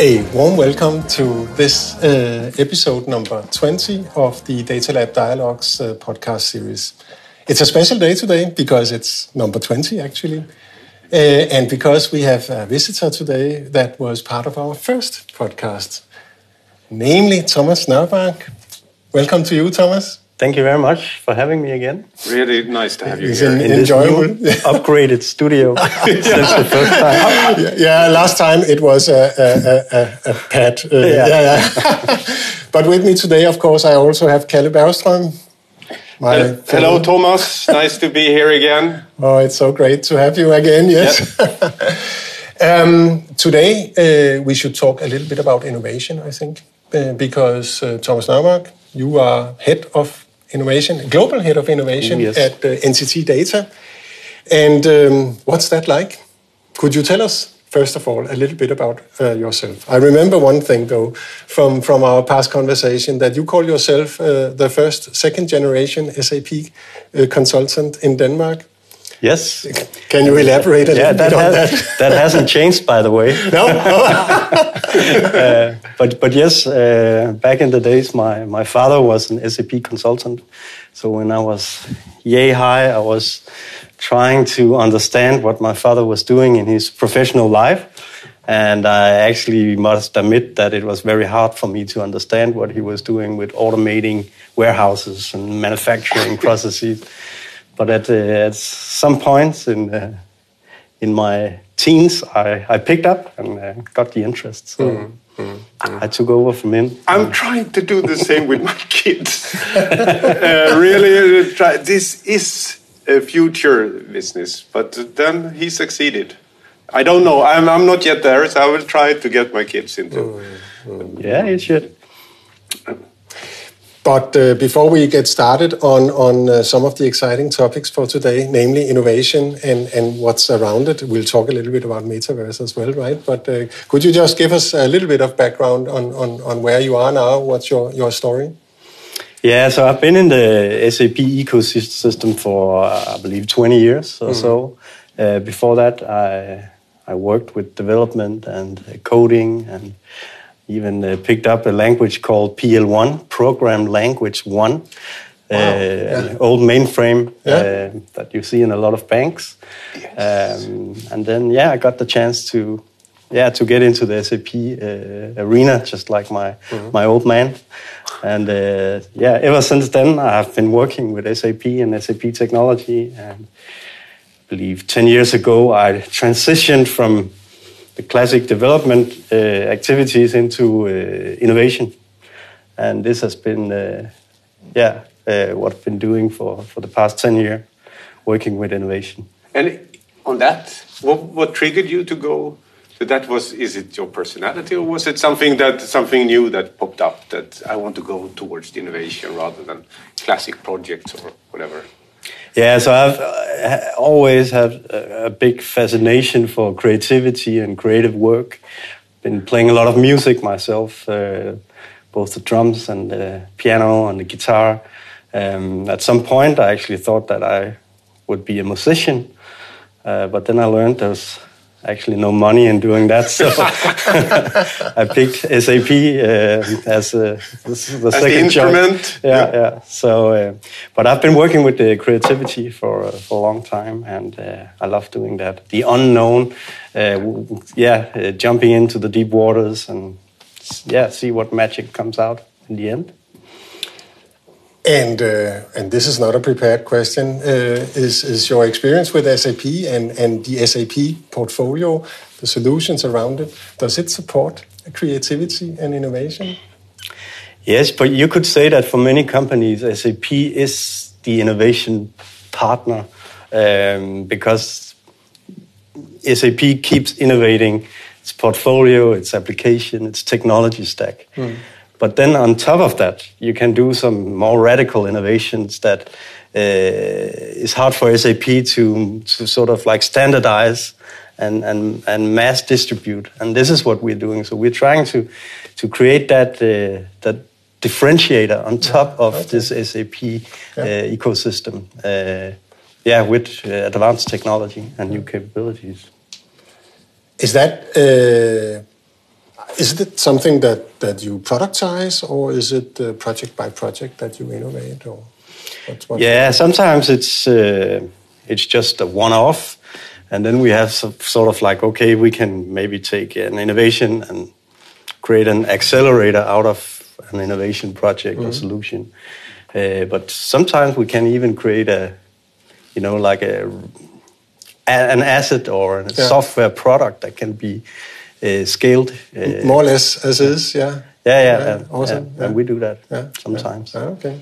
A warm welcome to this uh, episode number 20 of the Data Lab Dialogues uh, podcast series. It's a special day today because it's number 20 actually. Uh, and because we have a visitor today that was part of our first podcast, namely Thomas Nørmark. Welcome to you, Thomas. Thank you very much for having me again. Really nice to have you It's here. an In this enjoyable. new upgraded studio since the first time. yeah, yeah, last time it was a, a, a, a, a pad. Uh, yeah. Yeah. yeah, but with me today, of course, I also have Kalle Bergström. My Uh, hello, Thomas. nice to be here again. Oh, it's so great to have you again. Yes. um, today uh, we should talk a little bit about innovation. I think uh, because uh, Thomas Nørmark, you are head of innovation, global head of innovation Yes. at uh, NTT Data. And um, what's that like? Could you tell us first of all a little bit about uh, yourself? I remember one thing though from from our past conversation that you call yourself uh, the first second generation SAP uh, consultant in Denmark. Yes. Can you elaborate a Yeah, little that, bit on that? that hasn't changed, by the way. No? Uh, but but yes, uh, back in the days, my, my father was an SAP consultant. So when I was yay high, I was trying to understand what my father was doing in his professional life. And I actually must admit that it was very hard for me to understand what he was doing with automating warehouses and manufacturing processes. But at, uh, at some points in, uh, in my teens, I, I picked up and uh, got the interest. So I took over from him. I'm trying to do the same with my kids. uh, really, try. This is a future business, but then he succeeded. I don't know. I'm, I'm not yet there, so I will try to get my kids into. Yeah, you should. But uh, before we get started on, on uh, some of the exciting topics for today, namely innovation and, and what's around it, we'll talk a little bit about metaverse as well, right? But uh, could you just give us a little bit of background on, on, on where you are now? What's your, your story? Yeah, so I've been in the SAP ecosystem for, uh, I believe, 20 years or so. Uh, before that, I, I worked with development and coding and even uh, picked up a language called PL1, Program Language 1. Uh, an old mainframe Yeah. uh, that you see in a lot of banks. Um, and then, yeah, I got the chance to, yeah, to get into the SAP uh, arena, just like my my old man. And uh, yeah, ever since then, I have been working with SAP and SAP technology. And I believe 10 years ago, I transitioned from the classic development uh, activities into uh, innovation. And this has been, uh, yeah, uh, what I've been doing for, for the past 10 years, working with innovation. And on that, what, what triggered you to go? So that was, is it your personality or was it something that something new that popped up that I want to go towards the innovation rather than classic projects or whatever? Yeah, so I've uh, always had a, big fascination for creativity and creative work. Been playing a lot of music myself, uh, both the drums and the piano and the guitar. Um, at some point, I actually thought that I would be a musician, uh, but then I learned there's actually no money in doing that, so I picked SAP uh, as a, the second job. instrument? Yeah, Yeah. yeah. So, uh, but I've been working with the creativity for uh, for a long time, and uh, I love doing that. The unknown, uh, yeah, uh, jumping into the deep waters and yeah, see what magic comes out in the end. And uh, and this is not a prepared question. Uh, is is your experience with SAP and and the SAP portfolio, the solutions around it, does it support creativity and innovation? Yes, but you could say that for many companies, SAP is the innovation partner um, because SAP keeps innovating its portfolio, its application, its technology stack. But then on top of that, you can do some more radical innovations that uh, is hard for SAP to, to sort of like standardize and, and, and mass distribute. And this is what we're doing. So we're trying to, to create that, uh, that differentiator on top of okay. this SAP yeah. uh, ecosystem. Uh, yeah, with uh, advanced technology and new capabilities. Is that uh, is it something that that you productize, or is it uh, project by project that you innovate, or what's, what's yeah? Sometimes it's uh, it's just a one-off, and then we have some, sort of like okay, we can maybe take an innovation and create an accelerator out of an innovation project mm-hmm. or solution. Uh, but sometimes we can even create a, you know, like a, an asset or a yeah. software product that can be uh, scaled. Uh, More or less as is, yeah. Yeah, yeah, yeah. And, awesome. Yeah, and we do that sometimes. okay.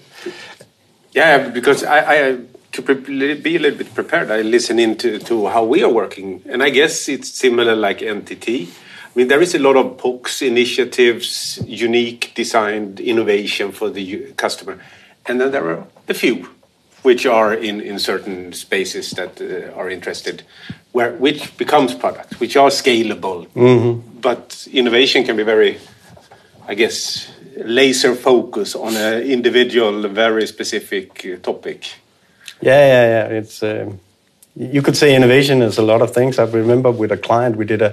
Yeah, because I, I to be a little bit prepared, I listen into to how we are working, and I guess it's similar like NTT I mean, there is a lot of POCs, initiatives, unique designed innovation for the customer. And then there are a few which are in, in certain spaces that uh, are interested, where which becomes products, which are scalable. Mm -hmm. But innovation can be very, I guess, laser focus on an individual, very specific uh, topic. Yeah, yeah, yeah. It's uh, you could say innovation is a lot of things. I remember with a client we did a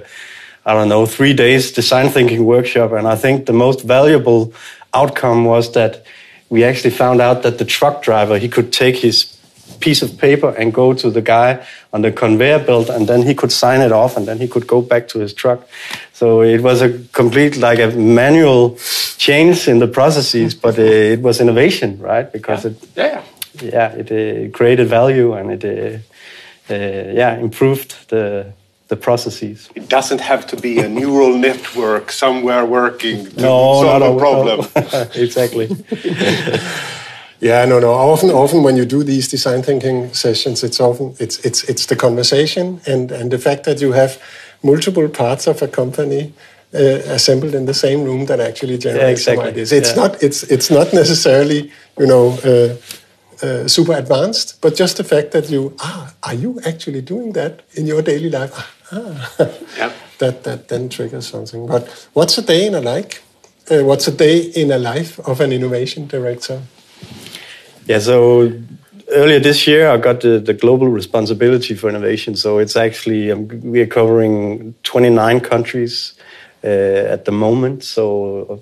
I don't know, three days design thinking workshop. And I think the most valuable outcome was that we actually found out that the truck driver, he could take his piece of paper and go to the guy on the conveyor belt and then he could sign it off and then he could go back to his truck so it was a complete like a manual change in the processes but uh, it was innovation right because yeah. it yeah yeah it uh, created value and it uh, uh yeah improved the the processes. It doesn't have to be a neural network somewhere working to no, solve a problem. No. exactly. Yeah, no, no. Often, often when you do these design thinking sessions, it's often it's it's it's the conversation and and the fact that you have multiple parts of a company uh, assembled in the same room that actually generate yeah, exactly. some ideas. It's yeah. not it's it's not necessarily you know. Uh, uh, super advanced, but just the fact that you ah, are you actually doing that in your daily life? Ah, yeah. that that then triggers something. But what's a day in a like? Uh, what's a day in a life of an innovation director? Yeah, so earlier this year I got the, the global responsibility for innovation. So it's actually um, we are covering 29 countries uh, at the moment. So uh,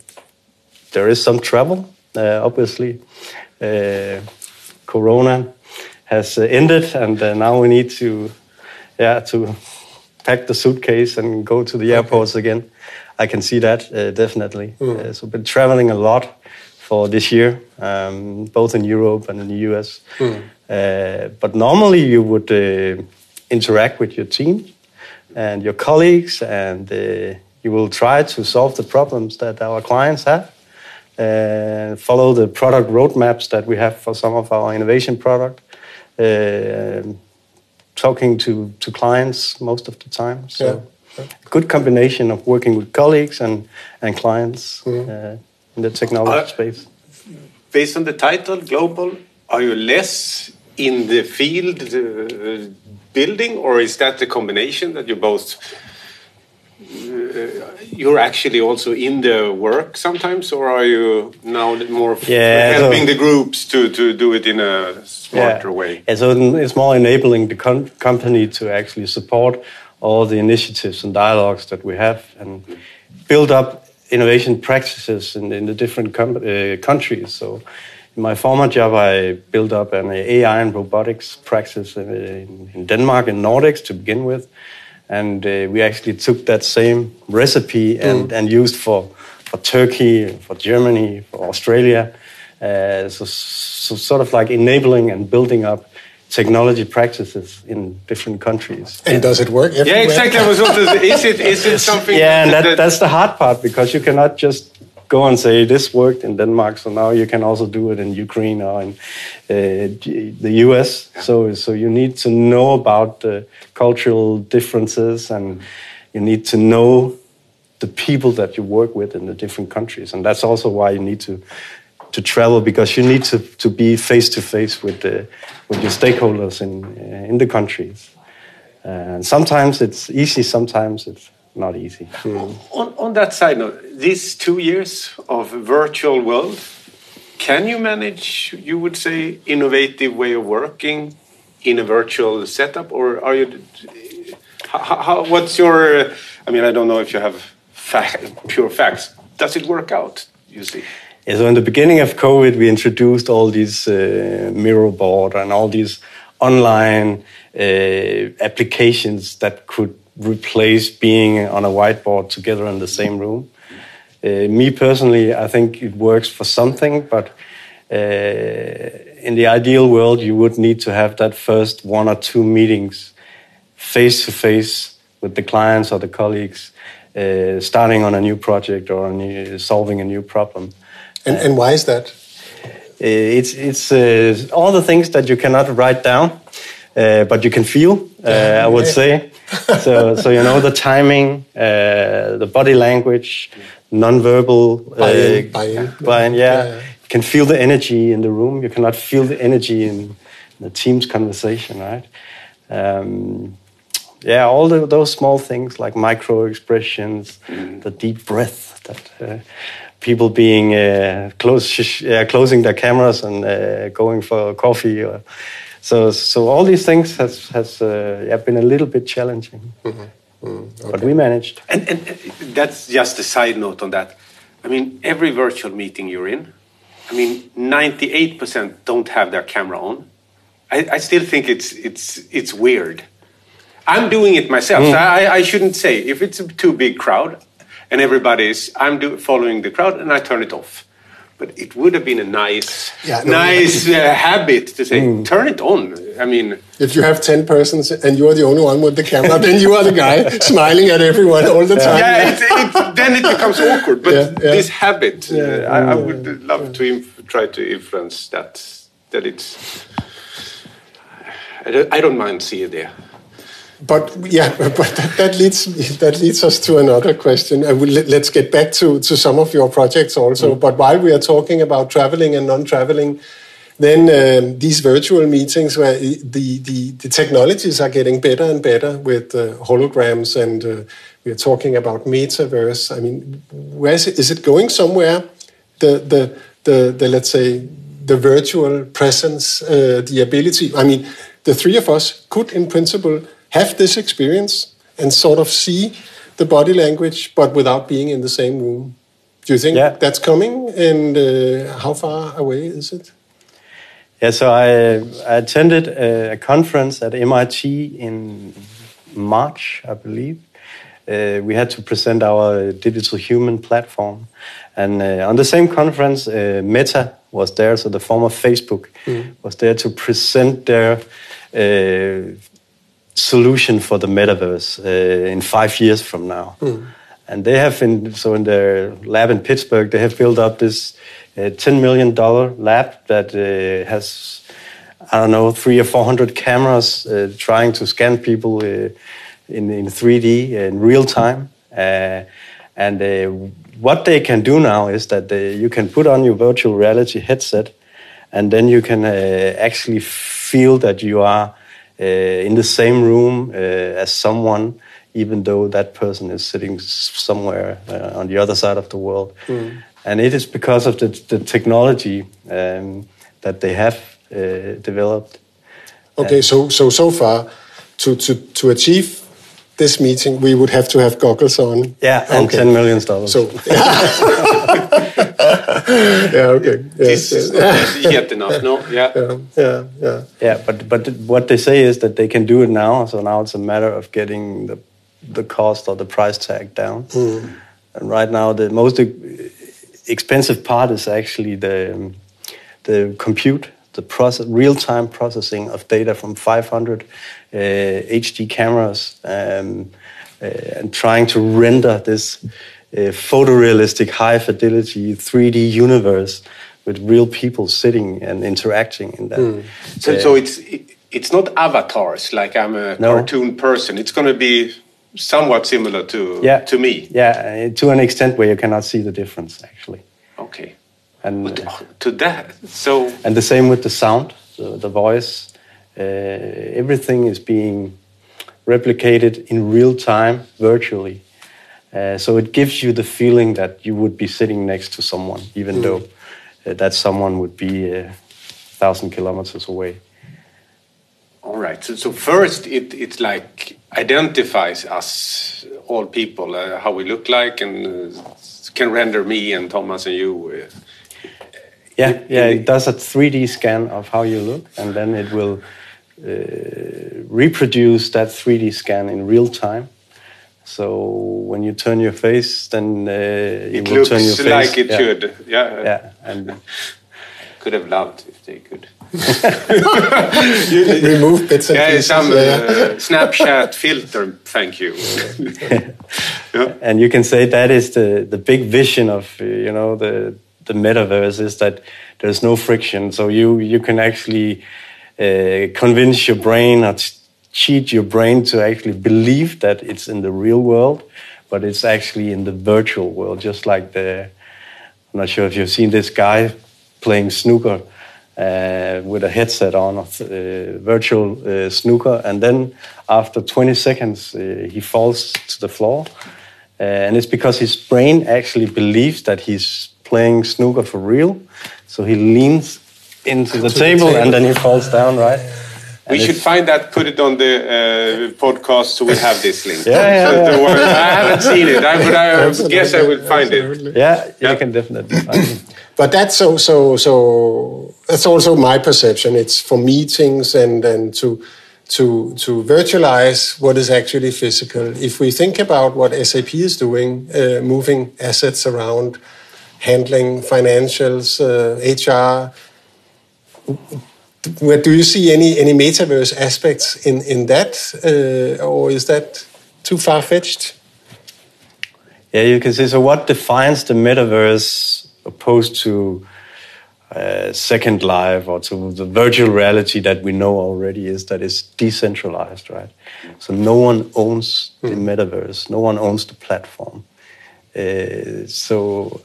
there is some travel, uh, obviously. Uh, Corona has uh, ended, and uh, now we need to, yeah, to pack the suitcase and go to the airports okay. again. I can see that uh, definitely. Mm. so, been traveling a lot for this year, um, both in Europe and in the US. Mm. Uh, but normally, you would uh, interact with your team and your colleagues, and uh, you will try to solve the problems that our clients have uh, follow the product roadmaps that we have for some of our innovation product, uh, talking to, to clients most of the time. So, yeah. good combination of working with colleagues and, and clients mm. In the technology uh, space. Based on the title, Global, are you less in the field uh, building, or is that the combination that you both? Uh, you're actually also in the work sometimes, or are you now more yeah, helping so, the groups to, to do it in a smarter yeah. way? Yeah, so it's more enabling the company to actually support all the initiatives and dialogues that we have and build up innovation practices in, in the different uh, countries. So in my former job, I built up an AI and robotics practice in, in Denmark and Nordics to begin with and uh, we actually took that same recipe and, mm. and used for, for Turkey, for Germany, for Australia. Uh, so, so, sort of like enabling and building up technology practices in different countries. And does it work? Everywhere? Yeah, exactly. is it is it something? Yeah, and that, that's the hard part because you cannot just go and say this worked in Denmark, so now you can also do it in Ukraine or in uh, the US. So, so you need to know about the cultural differences, and you need to know the people that you work with in the different countries, and that's also why you need to to travel because you need to, to be face to face with the, with your stakeholders in uh, in the countries. Uh, and sometimes it's easy, sometimes it's not easy. Hmm. On, on that side note, these two years of virtual world, can you manage, you would say, innovative way of working in a virtual setup, or are you? How, how, what's your? I mean, I don't know if you have pure facts. Does it work out? You see. Yeah, so in the beginning of COVID, we introduced all these uh, Miro board and all these online uh, applications that could replace being on a whiteboard together in the same room. Uh, me personally, I think it works for something, but uh, in the ideal world, you would need to have that first one or two meetings face to face with the clients or the colleagues, uh, starting on a new project or a new, solving a new problem. And, and why is that? Uh, it's it's uh, all the things that you cannot write down, uh, but you can feel. I would say. so so you know the timing, the body language, non-verbal buy-in, buy-in. buy-in yeah. yeah. You can feel the energy in the room. You cannot feel the energy in the team's conversation, right? Um, yeah, all the, those small things like micro expressions, mm. the deep breath that uh, people being uh, close, uh, closing their cameras and uh, going for coffee. Or, so, so all these things has has uh, yeah, been a little bit challenging, mm -hmm. mm, okay. but we managed. And, and that's just a side note on that. I mean, every virtual meeting you're in, I mean, ninety-eight percent don't have their camera on. I, I, still think it's it's it's weird. I'm doing it myself. Mm. So I, I shouldn't say if it's a too big crowd and everybody's I'm do, following the crowd and I turn it off. But it would have been a nice, yeah, no, nice uh, habit to say, mm. turn it on. I mean, if you have ten persons and you are the only one with the camera, then you are the guy smiling at everyone all the time. Yeah, it, it, then it becomes awkward. But yeah, yeah. this habit, uh, I, I, would love to try to influence that. That it's, I don't, I don't mind seeing there but yeah, but that, that, leads that leads us to another question. And we'll, let's get back to, to some of your projects also. Mm. But while we are talking about traveling and non-traveling, then um, these virtual meetings where the, the, the, technologies are getting better and better with uh, holograms and uh, we are talking about metaverse. I mean, where is it, is it going somewhere? The, the, the, the, let's say, the virtual presence, uh, the ability. I mean, the three of us could, in principle, have this experience and sort of see the body language, but without being in the same room. Do you think yeah. that's coming? And uh, how far away is it? Yeah, so I, I attended a, conference at MIT in March, I believe. Uh, we had to present our digital human platform. And uh, on the same conference, uh, Meta was there, so the former Facebook mm. was there to present their uh, solution for the metaverse uh, in five years from now. Mm. And they have been, so in their lab in Pittsburgh, they have built up this uh, $10 million lab that uh, has, I don't know, three or 400 cameras uh, trying to scan people uh, in, in 3D in real time. Uh, and what they can do now is that they, you can put on your virtual reality headset and then you can actually feel that you are in the same room uh, as someone, even though that person is sitting somewhere uh, on the other side of the world. Mm. And it is because of the, the technology um, that they have developed. Okay, so so so far, to to to achieve this meeting, we would have to have goggles on. Yeah, and okay. ten million dollars. So. yeah, okay. this is not yet enough, no? Yeah. yeah. Yeah, yeah. Yeah, but but what they say is that they can do it now. So now it's a matter of getting the the cost or the price tag down. Mm. And right now, the most expensive part is actually the the compute, the process, real-time processing of data from 500 uh, HD cameras, um, uh, and trying to render this photorealistic, high fidelity 3D universe with real people sitting and interacting in that. Mm. So, uh, so it's it's not avatars like I'm a no. cartoon person. It's going to be somewhat similar to yeah. to me. Yeah, to an extent where you cannot see the difference actually. Okay. And uh, to that, so and the same with the sound, the, the voice. Uh, everything is being replicated in real time virtually Uh, so it gives you the feeling that you would be sitting next to someone, even mm. though uh, that someone would be a thousand kilometers away. All right. So, so first, it it like identifies us all people, uh, how we look like, and uh, can render me and Thomas and you. Uh, yeah, yeah. It does a 3D scan of how you look, and then it will uh, reproduce that 3D scan in real time. So when you turn your face, then uh, it, it will turn your face like it yeah. should. Yeah, yeah, and could have loved if they could. remove bits and yeah, pieces. Some uh, Snapchat filter, thank you. yeah. And you can say that is the the big vision of you know the the metaverse is that there's no friction, so you you can actually uh, convince your brain or cheat your brain to actually believe that it's in the real world, but it's actually in the virtual world, just like the. I'm not sure if you've seen this guy playing snooker uh, with a headset on, uh, virtual uh, snooker, and then after 20 seconds uh, he falls to the floor, uh, and it's because his brain actually believes that he's playing snooker for real, so he leans into the, table, the table, and then he falls down, right? we should find that, put it on the uh, podcast, so we have this link. yeah, yeah, so yeah. I haven't seen it, I, but I guess I will find it. Yeah, you can definitely find it. But that's so so so. That's also my perception. It's for meetings and and to to to virtualize what is actually physical. If we think about what SAP is doing, uh, moving assets around, handling financials, uh, HR where do you see any any metaverse aspects in in that, uh, or is that too far fetched? Yeah, you can see. So, what defines the metaverse opposed to uh, Second Life or to the virtual reality that we know already is that it's decentralized, right? So no one owns the hmm. metaverse, no one owns the platform. Uh, so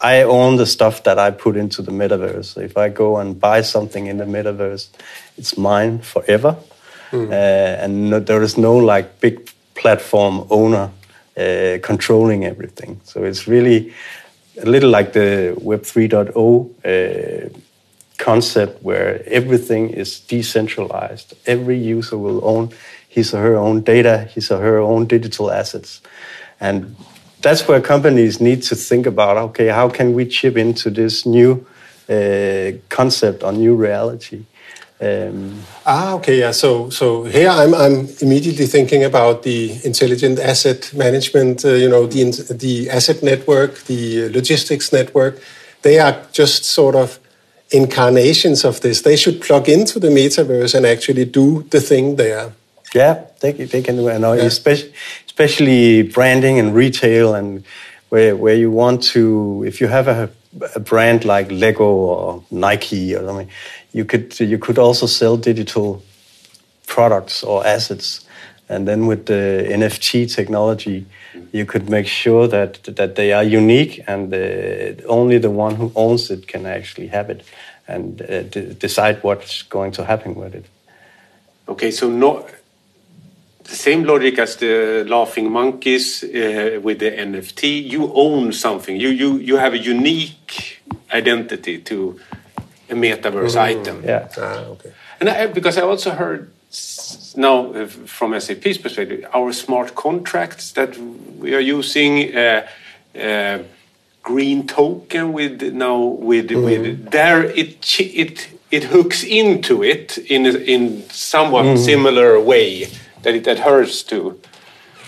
I own the stuff that I put into the metaverse. If I go and buy something in the metaverse, it's mine forever, mm. uh, and no, there is no like big platform owner uh, controlling everything. So it's really a little like the Web 3.0 uh, concept, where everything is decentralized. Every user will own his or her own data, his or her own digital assets, and that's where companies need to think about okay how can we chip into this new uh, concept or new reality? Um, ah okay yeah so so here I'm, I'm immediately thinking about the intelligent asset management uh, you know the the asset network the logistics network. They are just sort of incarnations of this. They should plug into the metaverse and actually do the thing there. Yeah they, they can do it yeah. especially especially branding and retail and where, where you want to, if you have a, a brand like Lego or Nike or something, you could, you could also sell digital products or assets. And then with the NFT technology, you could make sure that that they are unique and only the one who owns it can actually have it and uh, decide what's going to happen with it. Okay, so no, the same logic as the laughing monkeys uh, with the NFT. You own something. You you you have a unique identity to a metaverse mm. item. Yeah. Ah, okay. And I, because I also heard now uh, from SAP's perspective, our smart contracts that we are using. Uh, uh, green token with now with mm. with there it it it hooks into it in in somewhat mm. similar way that it adheres to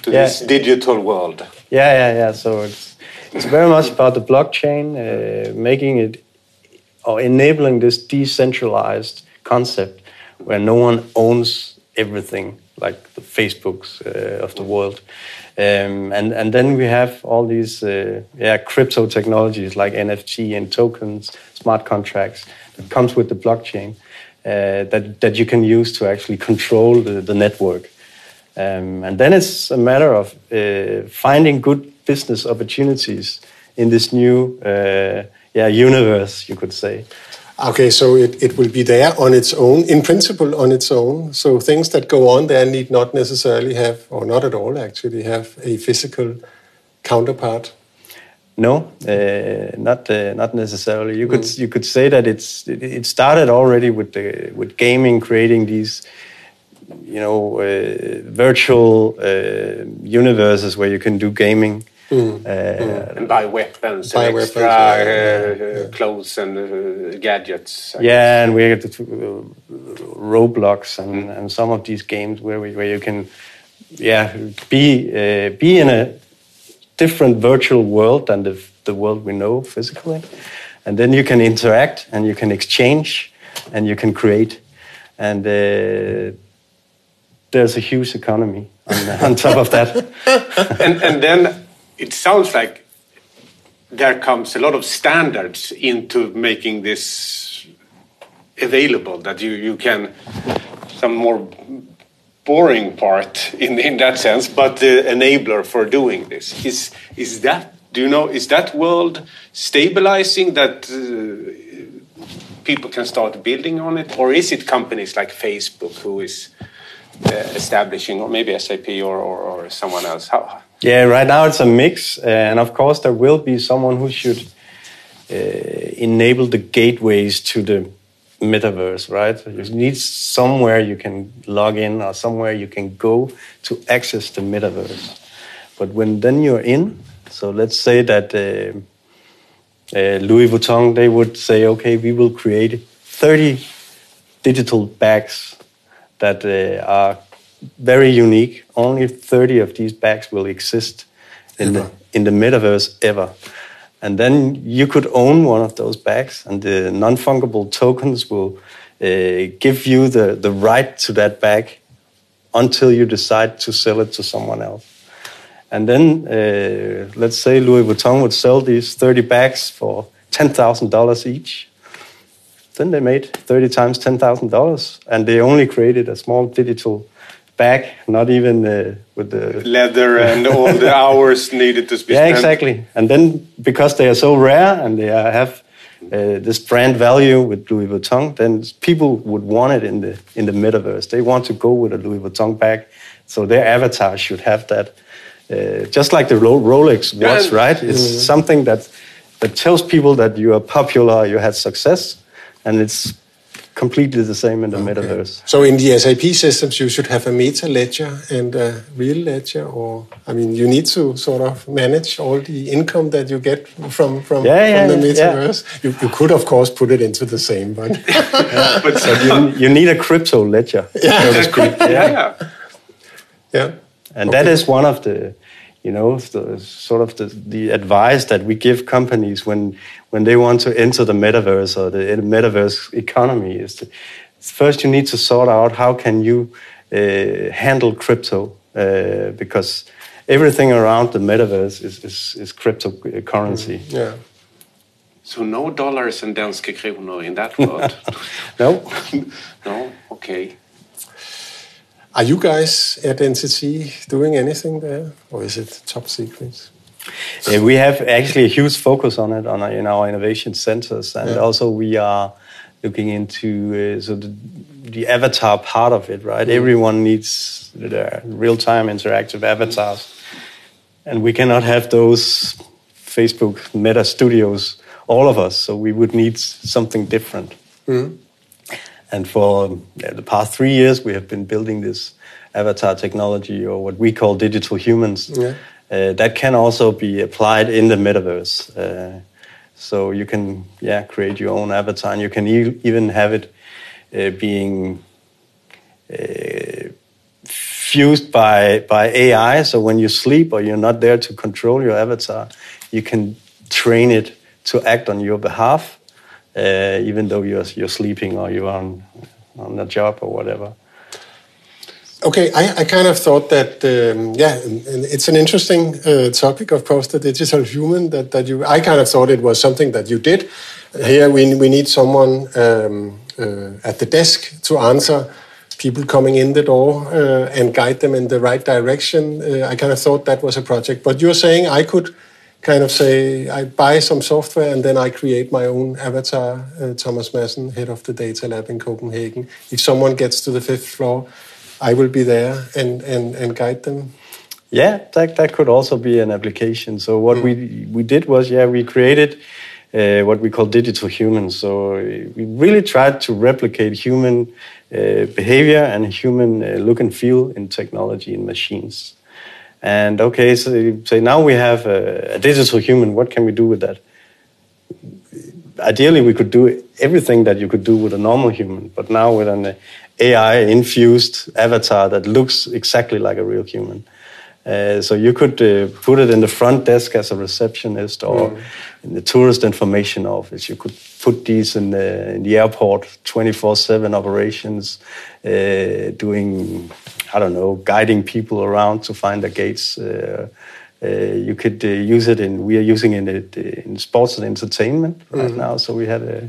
to yeah. this digital world. Yeah, yeah, yeah. So it's it's very much about the blockchain, uh, making it or enabling this decentralized concept where no one owns everything, like the Facebooks uh, of the world. Um, and and then we have all these uh, yeah crypto technologies like NFT and tokens, smart contracts that comes with the blockchain uh, that that you can use to actually control the, the network. Um, and then it's a matter of uh, finding good business opportunities in this new uh, yeah, universe, you could say. Okay, so it, it will be there on its own, in principle on its own. So things that go on there need not necessarily have, or not at all actually, have a physical counterpart. No, uh, not uh, not necessarily. You could you could say that it's it, it started already with the with gaming, creating these you know uh, virtual uh, universes where you can do gaming. Mm. and buy weapons, buy and weapons, extra yeah, yeah. clothes and uh, gadgets. I yeah, guess. and we have the, Roblox and, mm. and some of these games where we, where you can yeah be be in a different virtual world than the, the world we know physically. And then you can interact and you can exchange and you can create. And uh, there's a huge economy on, on top of that. and, and then it sounds like there comes a lot of standards into making this available that you, you can some more boring part in, in that sense, but the enabler for doing this. Is, is that, do you know, is that world stabilizing that uh, people can start building on it? Or is it companies like Facebook who is establishing, or maybe SAP or, or, or someone else? How? Yeah, right now it's a mix. Uh, and of course, there will be someone who should uh, enable the gateways to the metaverse, right? You need somewhere you can log in or somewhere you can go to access the metaverse. But when then you're in, so let's say that uh, uh, Louis Vuitton, they would say, okay, we will create 30 digital bags that uh, are very unique. Only 30 of these bags will exist in the in the metaverse ever. And then you could own one of those bags, and the non fungible tokens will uh, give you the, the right to that bag until you decide to sell it to someone else. And then, uh, let's say Louis Vuitton would sell these 30 bags for $10,000 each. Then they made 30 times $10,000, and they only created a small digital bag, not even uh, with the leather and all the hours needed to be yeah, spent. exactly. And then because they are so rare and they have uh, this brand value with Louis Vuitton, then people would want it in the in the metaverse. They want to go with a Louis Vuitton bag, so their avatar should have that. Uh, just like the Rolex watch, yeah. right? It's mm -hmm. something that that tells people that you are popular, you had success, and it's completely the same in the okay. metaverse. So in the SAP systems, you should have a meta ledger and a real ledger, or I mean, you need to sort of manage all the income that you get from from, yeah, yeah, from the metaverse. Yeah. You, you could, of course, put it into the same, but, but you, you, need a crypto ledger. Yeah, yeah, yeah. And okay. that is one of the you know, the, sort of the, the advice that we give companies when when they want to enter the metaverse or the metaverse economy is to, first you need to sort out how can you uh, handle crypto uh, because everything around the metaverse is, is, is cryptocurrency. Mm, yeah. So no dollars and danske kronor in that world? no. no? Okay. Are you guys at doing anything there, or is it top secret? Yeah, we have actually a huge focus on it on our, in our innovation centers, and yeah. also we are looking into uh, so the, the, avatar part of it. Right, mm. everyone needs their real-time interactive avatars, and we cannot have those Facebook Meta Studios, all of us. So we would need something different. Mm. And for the past three years, we have been building this avatar technology, or what we call digital humans. Yeah. Uh, that can also be applied in the metaverse. Uh, so you can, yeah, create your own avatar, and you can e even have it uh, being uh, fused by by AI. So when you sleep or you're not there to control your avatar, you can train it to act on your behalf uh, even though you're you're sleeping or you're on on a job or whatever. Okay, I, I kind of thought that um, yeah, it's an interesting uh, topic, of course, the digital human. That that you, I kind of thought it was something that you did. Here we we need someone um, uh, at the desk to answer people coming in the door uh, and guide them in the right direction. Uh, I kind of thought that was a project, but you're saying I could kind of say I buy some software and then I create my own avatar. Uh, Thomas Madsen, head of the data lab in Copenhagen. If someone gets to the fifth floor, I will be there and, and, and guide them. Yeah, that, that could also be an application. So what mm. we we did was, yeah, we created uh, what we call digital humans. So we really tried to replicate human uh, behavior and human uh, look and feel in technology and machines. And okay, so say now we have a, a, digital human. What can we do with that? Ideally, we could do everything that you could do with a normal human, but now with an AI infused avatar that looks exactly like a real human. Uh, so you could uh, put it in the front desk as a receptionist or mm. in the tourist information office. You could put these in the, in the airport 24 7 operations, uh, doing I don't know, guiding people around to find the gates. Uh, uh, you could uh, use it in. We are using it in sports and entertainment right mm-hmm. now. So we had a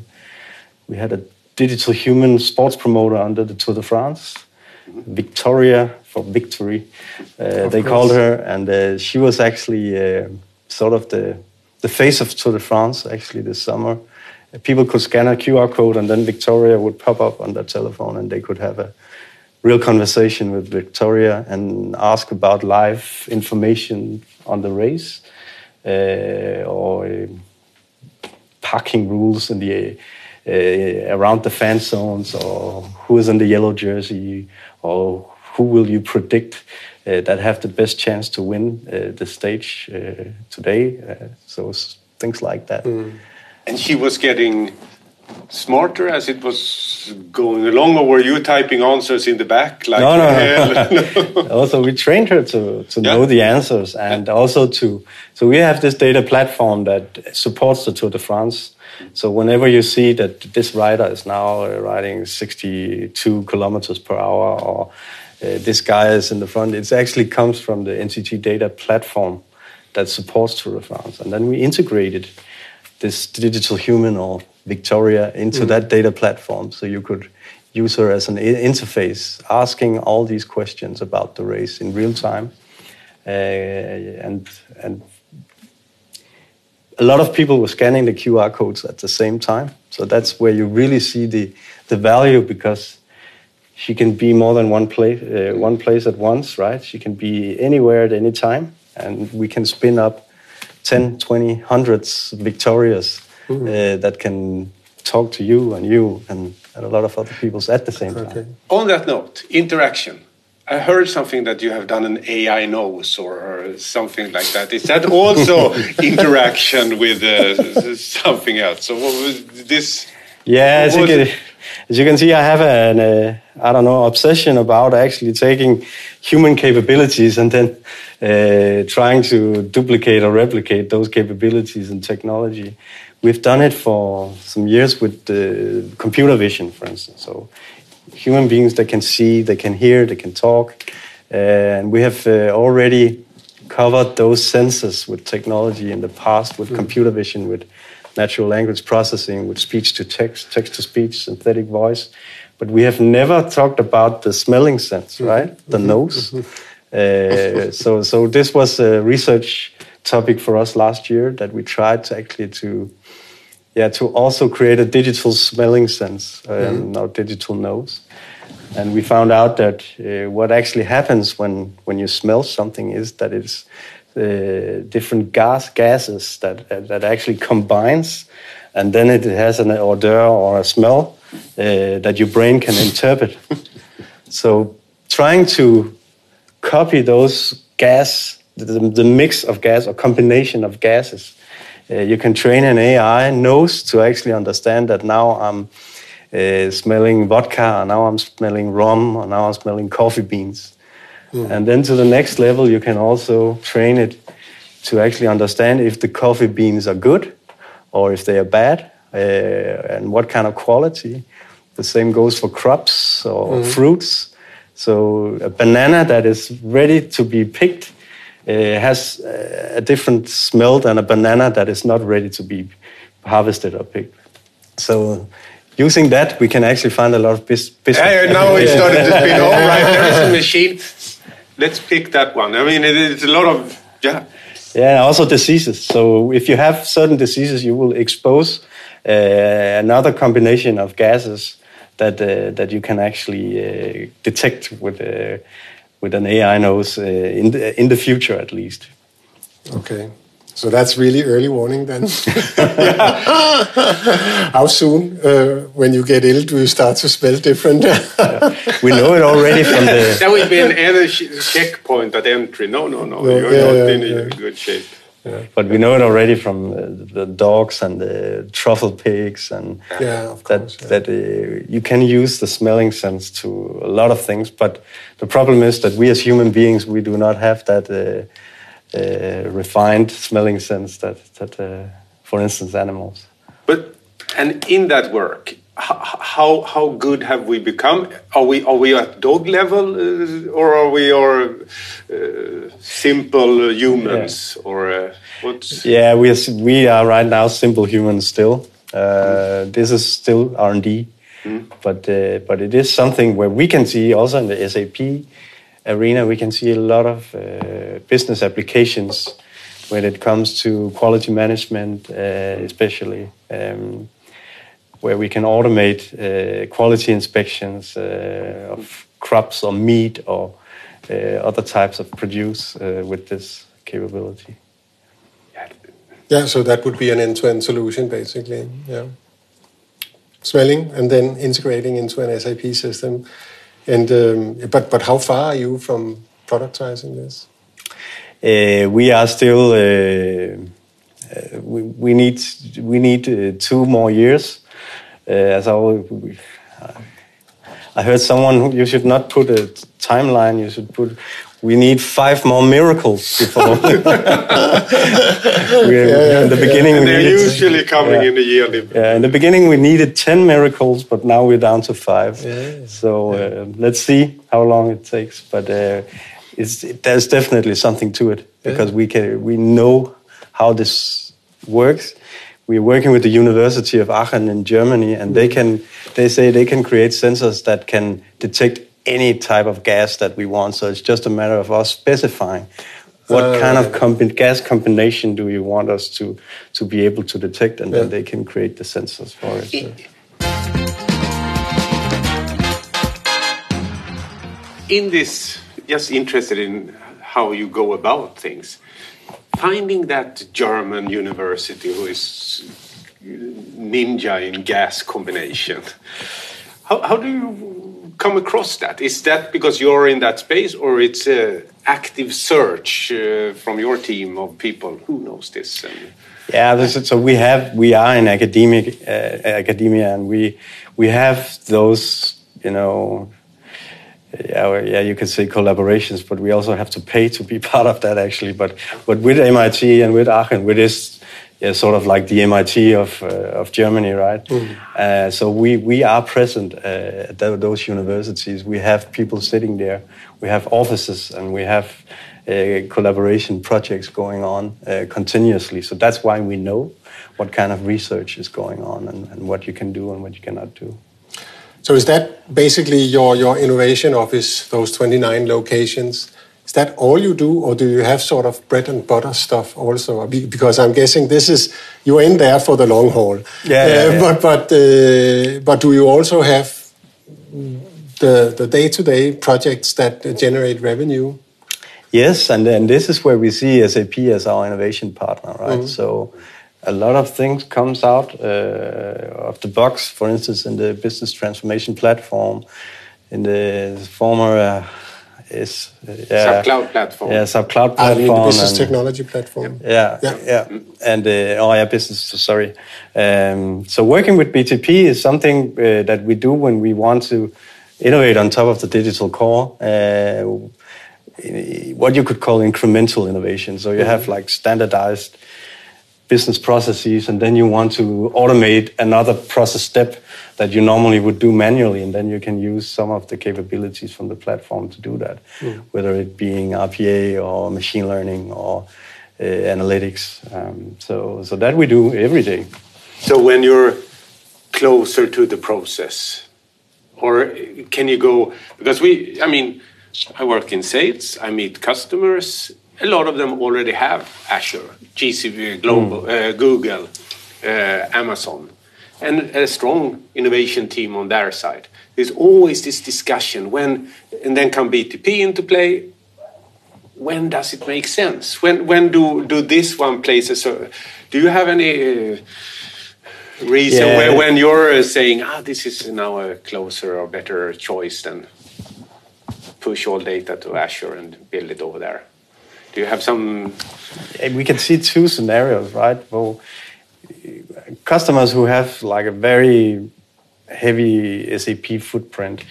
we had a digital human sports promoter under the Tour de France, Victoria for victory. Uh, they course. called her, and uh, she was actually uh, sort of the the face of Tour de France actually this summer. People could scan a QR code, and then Victoria would pop up on their telephone, and they could have a real conversation with Victoria and ask about live information on the race uh, or uh, parking rules in the uh, around the fan zones or who is in the yellow jersey or who will you predict uh, that have the best chance to win uh, the stage uh, today so things like that mm. and she was getting smarter as it was going along, or were you typing answers in the back? Like no, no, no. also, we trained her to, to yeah. know the answers and yeah. also to. So we have this data platform that supports the Tour de France. So whenever you see that this rider is now riding 62 kilometers per hour, or uh, this guy is in the front, it actually comes from the NTT data platform that supports Tour de France, and then we integrated this digital human or Victoria into mm. that data platform. So you could use her as an interface, asking all these questions about the race in real time. Uh, and and a lot of people were scanning the QR codes at the same time. So that's where you really see the the value because she can be more than one place uh, one place at once, right? She can be anywhere at any time, and we can spin up 10, 20, hundreds Victorias mm. uh, that can talk to you and you and, and, a lot of other people at the same okay. time. On that note, interaction. I heard something that you have done an AI nose or something like that. Is that also interaction with uh, something else? So what was this? Yeah, as you, can, as you, can, see, I have an uh, I don't know obsession about actually taking human capabilities and then uh, trying to duplicate or replicate those capabilities in technology. We've done it for some years with the computer vision, for instance. So human beings that can see, they can hear, they can talk, uh, and we have uh, already covered those senses with technology in the past with mm. computer vision, with natural language processing, with speech to text, text to speech, synthetic voice. But we have never talked about the smelling sense, mm-hmm. right? The mm -hmm. nose. Mm -hmm. uh, so, so this was a research topic for us last year that we tried to actually to yeah, to also create a digital smelling sense, um, mm. now digital nose. And we found out that uh, what actually happens when, when you smell something is that it's uh, different gas gases that, that actually combines, and then it has an odor or a smell uh, that your brain can interpret. so trying to copy those gas, the, the mix of gas or combination of gases uh, you can train an AI nose to actually understand that now I'm uh, smelling vodka, or now I'm smelling rum, or now I'm smelling coffee beans. Mm. And then to the next level, you can also train it to actually understand if the coffee beans are good or if they are bad and what kind of quality. The same goes for crops or mm. fruits. So a banana that is ready to be picked uh, has uh, a different smell than a banana that is not ready to be harvested or picked. So using that, we can actually find a lot of business. Yeah, now it started to spin. All right, there is a machine. Let's pick that one. I mean, it's a lot of yeah. Yeah, also diseases. So if you have certain diseases, you will expose uh, another combination of gases that uh, that you can actually uh, detect with uh, with an AI nose uh, in the, in the future at least. Okay. So that's really early warning then. How soon, uh, when you get ill, do you start to smell different? yeah. We know it already from the. That would be an energy checkpoint at entry. No, no, no, no you're yeah, not yeah, in yeah. good shape. Yeah. But we know it already from the dogs and the truffle pigs, and yeah, course, that that uh, you can use the smelling sense to a lot of things. But the problem is that we as human beings we do not have that uh, uh, refined smelling sense that that, uh, for instance, animals. But and in that work, how how good have we become? Are we are we at dog level, uh, or are we are uh, simple humans, yeah. or uh, what? Yeah, we are, we are right now simple humans still. Mm. This is still R and D, mm. but uh, but it is something where we can see also in the SAP arena we can see a lot of uh, business applications when it comes to quality management, especially. Um, where we can automate uh, quality inspections uh, of crops or meat or uh, other types of produce with this capability. Yeah, so that would be an end-to-end solution, basically. Yeah, smelling and then integrating into an SAP system. And um, but but how far are you from productizing this? Uh, we are still. Uh, uh, we, we need we need two more years as I, I heard someone, you should not put a timeline, you should put, we need five more miracles before. we, yeah, in the beginning, yeah. they're usually coming yeah. in a yearly. Yeah, in the beginning we needed ten miracles, but now we're down to five. Yeah. So uh, let's see how long it takes. But uh, it, there's definitely something to it because we can we know how this works, we're working with the University of Aachen in Germany, and they can they say they can create sensors that can detect any type of gas that we want. So it's just a matter of us specifying what uh, kind of combi gas combination do you want us to to be able to detect, and yeah. then they can create the sensors for it. In this, just interested in how you go about things finding that German university who is ninja in gas combination, how, how do you come across that? Is that because you're in that space, or it's an active search uh, from your team of people who knows this? And, yeah, this, so we have we are in academic uh, academia, and we we have those you know yeah, yeah, you can say collaborations, but we also have to pay to be part of that actually. But but with MIT and with Aachen, with this yeah, sort of like the MIT of uh, of Germany, right? Mm. Uh, so we we are present uh, at those universities. We have people sitting there. We have offices, and we have uh, collaboration projects going on uh, continuously. So that's why we know what kind of research is going on and, and what you can do and what you cannot do. So is that basically your, your innovation office, those 29 locations? Is that all you do, or do you have sort of bread and butter stuff also? Because I'm guessing this is you're in there for the long haul. Yeah. Uh, yeah, yeah. But but uh, but do you also have the the day to day projects that generate revenue? Yes, and and this is where we see SAP as our innovation partner, right? Mm -hmm. So a lot of things comes out uh, of the box. For instance, in the business transformation platform, in the former uh, is uh, yeah, cloud platform. Yeah, SAP cloud platform. Ah, the business and, technology platform. Yeah, yeah, yeah. and uh, oh yeah, business. Sorry. Um, so working with BTP is something uh, that we do when we want to innovate on top of the digital core. Uh, what you could call incremental innovation. So you have like standardized business processes and then you want to automate another process step that you normally would do manually and then you can use some of the capabilities from the platform to do that mm. whether it being rpa or machine learning or uh, analytics um, so so that we do every day so when you're closer to the process or can you go because we i mean i work in sales i meet customers a lot of them already have Azure, GCP, Global, uh, Google, uh, Amazon, and a strong innovation team on their side. There's always this discussion when, and then come BTP into play. When does it make sense? When when do do this one places? Do you have any? Uh, reason Yeah. where, when you're uh, saying, ah, this is now a closer or better choice than push all data to Azure and build it over there? Do you have some? We can see two scenarios, right? Well, customers who have like a very heavy SAP footprint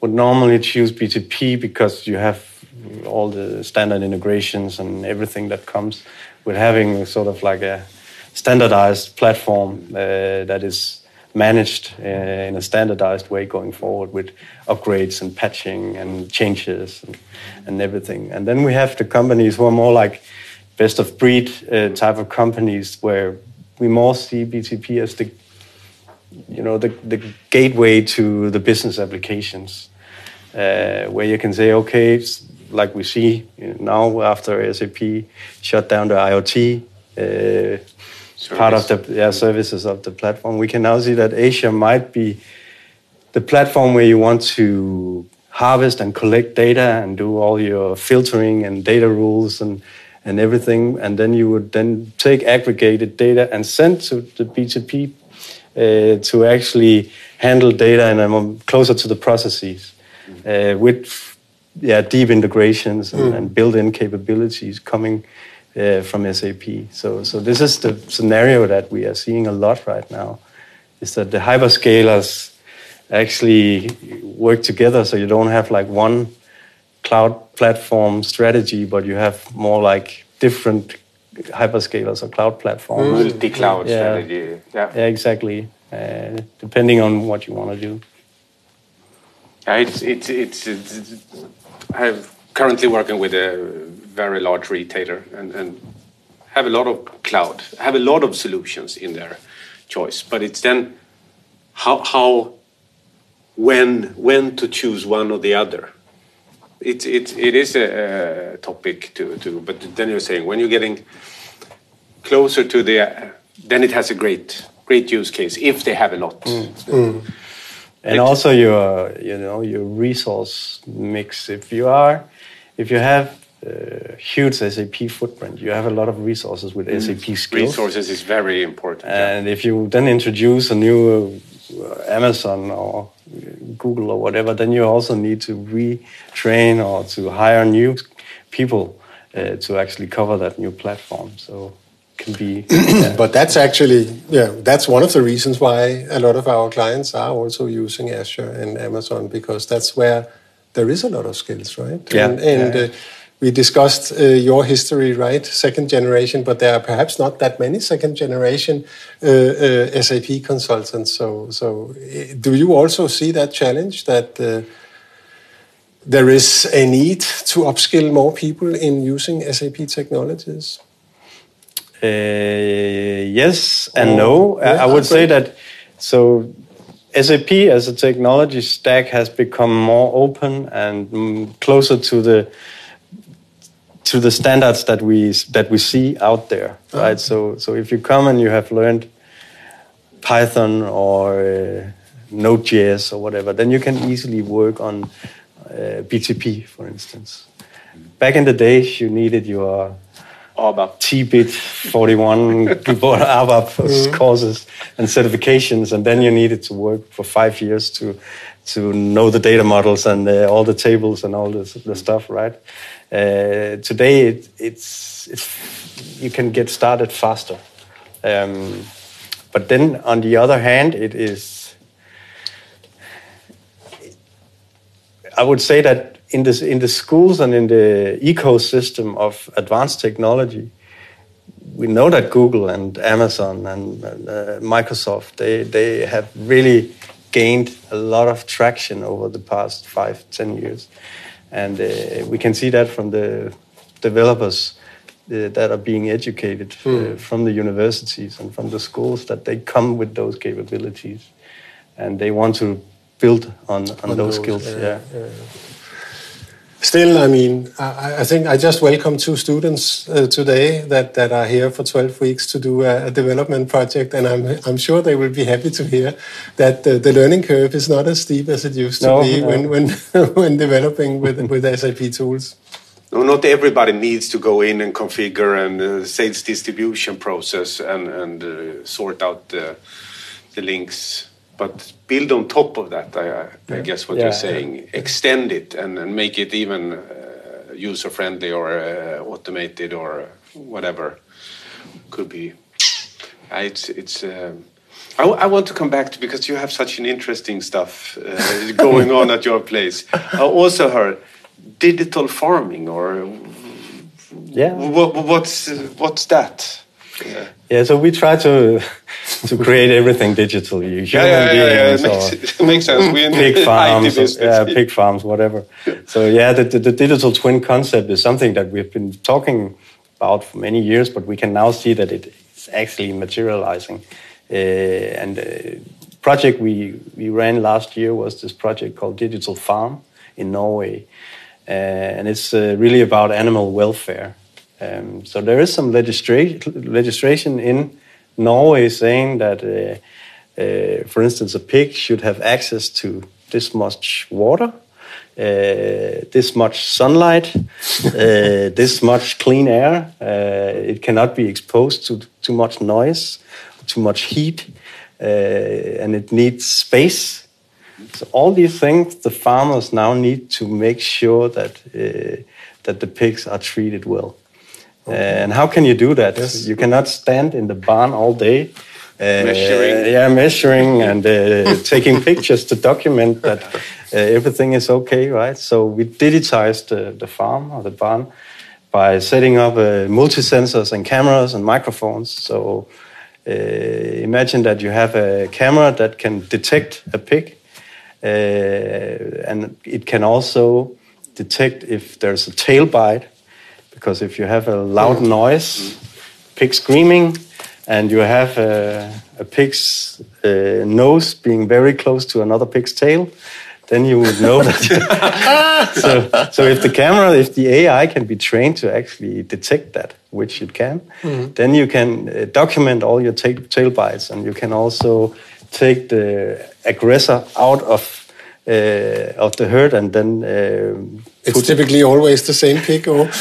would normally choose BTP because you have all the standard integrations and everything that comes with having sort of like a standardized platform uh, that is managed uh, in a standardized way going forward with upgrades and patching and changes and, and everything. And then we have the companies who are more like best of breed uh, type of companies where we more see BTP as the you know the, the gateway to the business applications uh, where you can say okay like we see now after SAP shut down the IoT uh, part of the yeah, services of the platform. We can now see that Azure might be the platform where you want to harvest and collect data and do all your filtering and data rules and and everything. And then you would then take aggregated data and send to the BTP uh, to actually handle data and um, closer to the processes uh, with yeah deep integrations and, and built-in capabilities coming uh, from SAP. So so this is the scenario that we are seeing a lot right now, is that the hyperscalers actually work together, so you don't have like one cloud platform strategy, but you have more like different hyperscalers or cloud platforms. Multi-cloud Yeah. strategy. Yeah. Yeah, exactly. Uh, depending on what you want to do. Yeah, it's, it's, it's, it's, I'm currently working with a very large retailer and, and have a lot of cloud, have a lot of solutions in their choice. But it's then how, how when, when to choose one or the other. It, it, it is a, a topic to, to, but then you're saying when you're getting closer to the, uh, then it has a great, great use case if they have a lot. and also your you know your resource mix if you are if you have a huge sap footprint you have a lot of resources with sap skills Resources is very important. yeah. and if you then introduce a new uh, amazon or google or whatever then you also need to retrain or to hire new people uh, to actually cover that new platform so it can be But that's actually, yeah, that's one of the reasons why a lot of our clients are also using Azure and Amazon because that's where there is a lot of skills, right? Yeah. And, and Yeah. Uh, we discussed uh, your history, right? Second generation, but there are perhaps not that many second generation uh, uh, SAP consultants. So, so uh, do you also see that challenge that? Uh, there is a need to upskill more people in using SAP technologies. Uh, yes and no. I- yeah, I would say that so SAP as a technology stack has become more open and mm, closer to the to the standards that we that we see out there, right? So so if you come and you have learned Python or uh, Node.js or whatever, then you can easily work on uh, BTP, for instance. Back in the days, you needed your ABAP. T-bit 41 keyboard ABAP courses and certifications, and then you needed to work for five years to to know the data models and uh, all the tables and all this, the stuff, right? Uh, today, it, it's, it's you can get started faster, um, but then on the other hand, it is. I would say that in this in the schools and in the ecosystem of advanced technology, we know that Google and Amazon and uh, Microsoft they they have really gained a lot of traction over the past five ten years, and uh, we can see that from the developers uh, that are being educated uh, from the universities and from the schools that they come with those capabilities, and they want to build on on, those, those, skills. yeah, yeah. Still, I mean, I, I, think I just welcome two students uh, today that, that are here for 12 weeks to do a, a, development project, and I'm, I'm sure they will be happy to hear that the, the learning curve is not as steep as it used to no, be no. when, when, when developing with, with SAP tools. No, not everybody needs to go in and configure and uh, sales distribution process and, and uh, sort out the, the links but build on top of that. I, I yeah. guess what yeah, you're saying, yeah. extend it and, and, make it even uh, user friendly or uh, automated or whatever could be. Uh, it's it's. Um, I, I, want to come back to because you have such an interesting stuff uh, going on at your place. I also heard digital farming or yeah. What, what's what's that? Yeah. Yeah, so we try to to create everything digitally. Human yeah, yeah, yeah, yeah. It makes, it makes sense. We pig farms, yeah, pig farms, whatever. So yeah, the, the, the, digital twin concept is something that we've been talking about for many years, but we can now see that it is actually materializing. Uh, and the project we we ran last year was this project called Digital Farm in Norway, uh, and it's uh, really about animal welfare. Um, so there is some legistra legislation in Norway saying that, uh, uh, for instance, a pig should have access to this much water, uh, this much sunlight, uh, this much clean air. Uh, it cannot be exposed to too much noise, too much heat, uh, and it needs space. So all these things, the farmers now need to make sure that that the pigs are treated well. And how can you do that? Yes. You cannot stand in the barn all day. Uh, measuring. Yeah, measuring and uh, taking pictures to document that uh, everything is okay, right? So we digitized the farm or the barn by setting up uh, multi-sensors and cameras and microphones. So uh, imagine that you have a camera that can detect a pig, uh, and it can also detect if there's a tail bite because if you have a loud noise, pig screaming, and you have a, a pig's uh, nose being very close to another pig's tail, then you would know that. so, so if the camera, if the AI can be trained to actually detect that, which it can, mm. then you can uh, document all your tail, tail bites, and you can also take the aggressor out of of the herd and then uh, it's typically always the same pig or?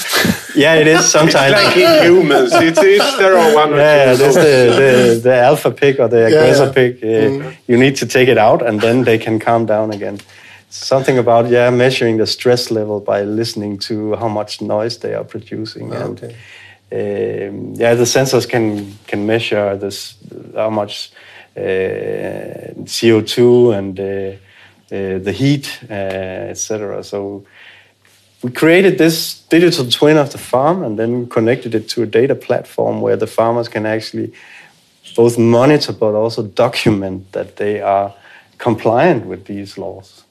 Yeah it is sometimes. It's like in humans. It's, it's there are one or yeah there's the, the, the alpha pig or the aggressor yeah. pig. Uh, mm. you need to take it out and then they can calm down again. Something about yeah measuring the stress level by listening to how much noise they are producing oh, and okay. um, yeah the sensors can can measure this how much uh, CO2 and uh, uh, the heat, uh, etc. So we created this digital twin of the farm and then connected it to a data platform where the farmers can actually both monitor but also document that they are compliant with these laws.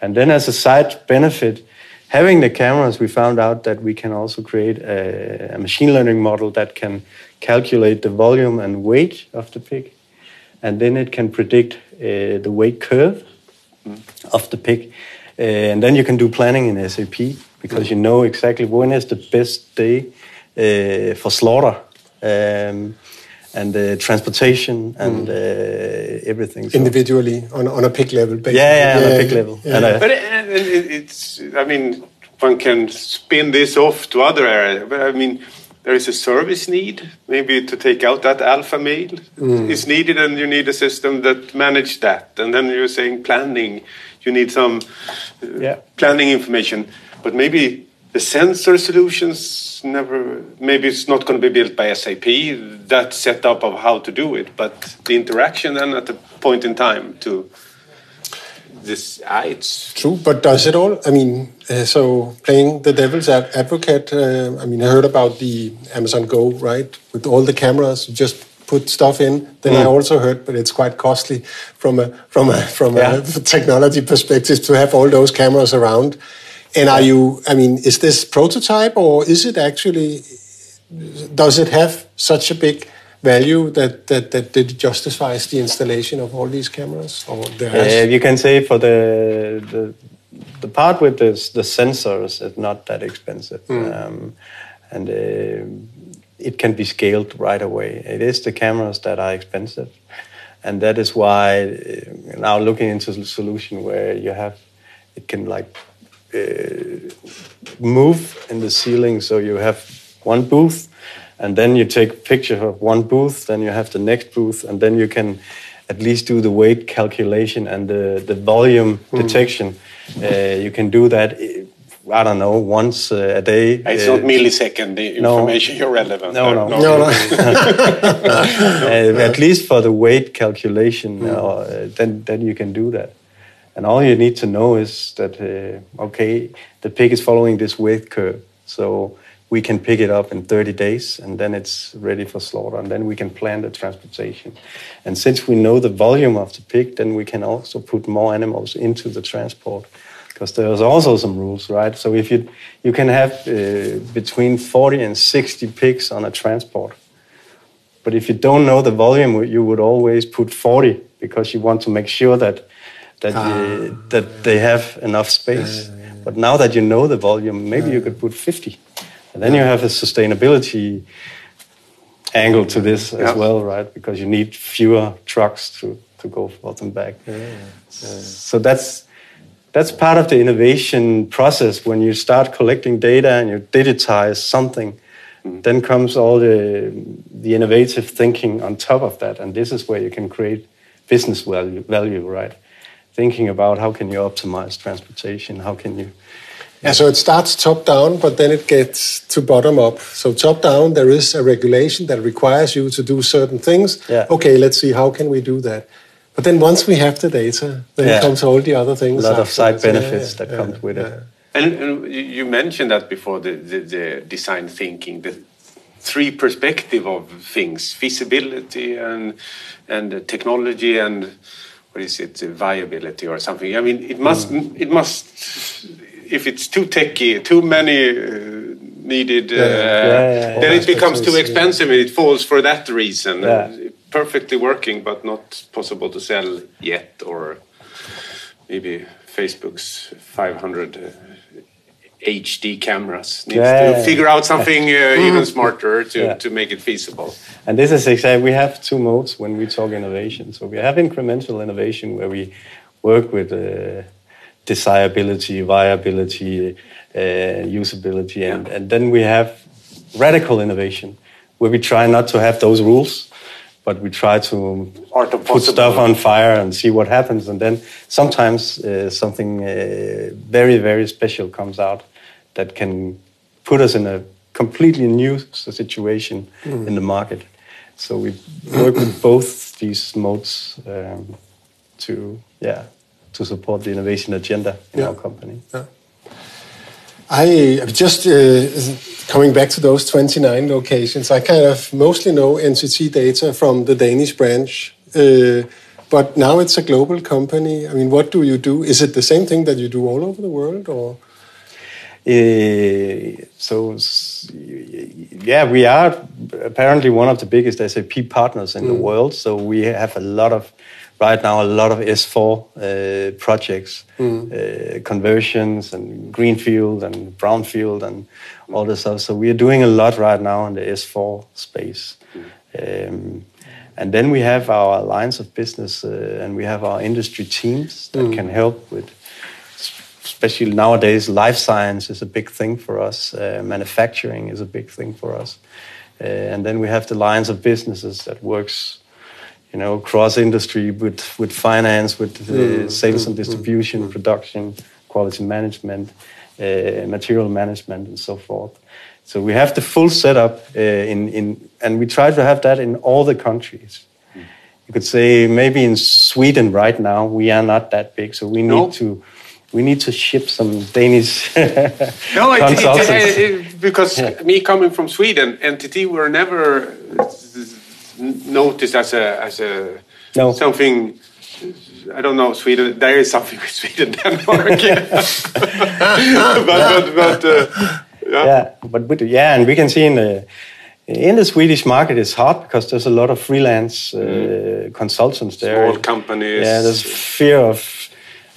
And then, as a side benefit, having the cameras, we found out that we can also create a, a machine learning model that can calculate the volume and weight of the pig. And then it can predict uh, the weight curve of the pig. Uh, and then you can do planning in SAP because you know exactly when is the best day uh, for slaughter. Um, and uh, transportation and mm. uh, everything. So. Individually on, on a pig level, basically. Yeah, yeah, on a pig level. Yeah. Uh, but it, it's, I mean, one can spin this off to other areas. But I mean, there is a service need, maybe to take out that alpha male mm. is needed, and you need a system that manage that. And then you're saying planning, you need some uh, yeah. planning information, but maybe the sensor solutions never. Maybe it's not going to be built by SAP. That setup of how to do it, but the interaction then at a point in time to this ah, it's true but does it all i mean uh, so playing the devil's advocate uh, i mean i heard about the amazon go right with all the cameras you just put stuff in then mm. i also heard but it's quite costly from a from a from yeah. a technology perspective to have all those cameras around and are you i mean is this prototype or is it actually does it have such a big value that, that, that, justifies the installation of all these cameras? Or uh, you can say for the, the the part with this, the sensors is not that expensive, um, and uh, it can be scaled right away. It is the cameras that are expensive, and that is why uh, now looking into the solution where you have it can like uh, move in the ceiling, so you have one booth, and then you take a picture of one booth, then you have the next booth, and then you can at least do the weight calculation and the, the volume detection. Uh, you can do that, I don't know, once uh, a day. It's Uh, not millisecond the no. information you're relevant. No, there. no. No, no. uh, at least for the weight calculation, uh, then then you can do that. And all you need to know is that uh, okay, the pig is following this weight curve, so we can pick it up in 30 days, and then it's ready for slaughter, and then we can plan the transportation. And since we know the volume of the pig, then we can also put more animals into the transport. Because there's also some rules, right? So if you you can have uh, between 40 and 60 pigs on a transport, but if you don't know the volume, you would always put 40 because you want to make sure that that you, that they have enough space. But now that you know the volume, maybe you could put 50, and then you have a sustainability angle to this as well, right? Because you need fewer trucks to to go forth and back. So that's that's part of the innovation process. When you start collecting data and you digitize something mm. then comes all the the innovative thinking on top of that. And this is where you can create business value value right? Thinking about how can you optimize transportation? How can you Yeah, so it starts top down, but then it gets to bottom up. So top down, there is a regulation that requires you to do certain things. Yeah. Okay, let's see how can we do that. But then once we have the data, then Yeah. comes all the other things. a things. lot of side afterwards. Yeah, benefits yeah, that yeah, comes with it. And, and you you mentioned that before the, the, the design thinking, the three perspective of things: feasibility and and the technology and what is it, viability or something. I mean, it must hmm. it must if it's too techy, too many uh, needed, uh, yeah, yeah. then it becomes too Yeah. expensive and it falls for that reason. Yeah. Uh, perfectly working, but not possible to sell yet, or maybe Facebook's 500 uh, HD cameras needs Yeah, to yeah, yeah. figure out something uh, even smarter to, Yeah. to make it feasible. And this is exactly, we have two modes when we talk innovation. So we have incremental innovation where we work with uh, desirability, viability, uh, usability, and, and then we have radical innovation where we try not to have those rules, but we try to put stuff on fire and see what happens. And then sometimes uh, something uh, very, very special comes out that can put us in a completely new situation in the market. So we work with both these modes um, to, yeah, to support the innovation agenda in Yeah. our company. I I'm just uh, coming back to those 29 locations. I kind of mostly know NTT data from the Danish branch, uh, but now it's a global company. I mean, what do you do? Is it the same thing that you do all over the world, or? Uh, so yeah, we are apparently one of the biggest SAP partners in the world. So we have a lot of right now a lot of S4 uh, projects, uh, conversions and greenfield and brownfield and all this stuff. So we are doing a lot right now in the S4 space. Um, and then we have our lines of business uh, and we have our industry teams that can help with especially nowadays, life science is a big thing for us. Uh, manufacturing is a big thing for us, uh, and then we have the lines of businesses that works, you know, cross industry with with finance, with uh, sales and distribution, production, quality management, uh, material management, and so forth. So we have the full setup uh, in in, and we try to have that in all the countries. You could say maybe in Sweden right now we are not that big, so we need No. to we need to ship some Danish No, it, it, it, because Yeah. me coming from Sweden, NTT were never noticed as a as a No. something. I don't know Sweden. There is something with Sweden, Denmark, but but but uh, yeah. yeah, but with, yeah, and we can see in the in the Swedish market it's hard because there's a lot of freelance uh, consultants there. Small companies. Yeah, there's fear of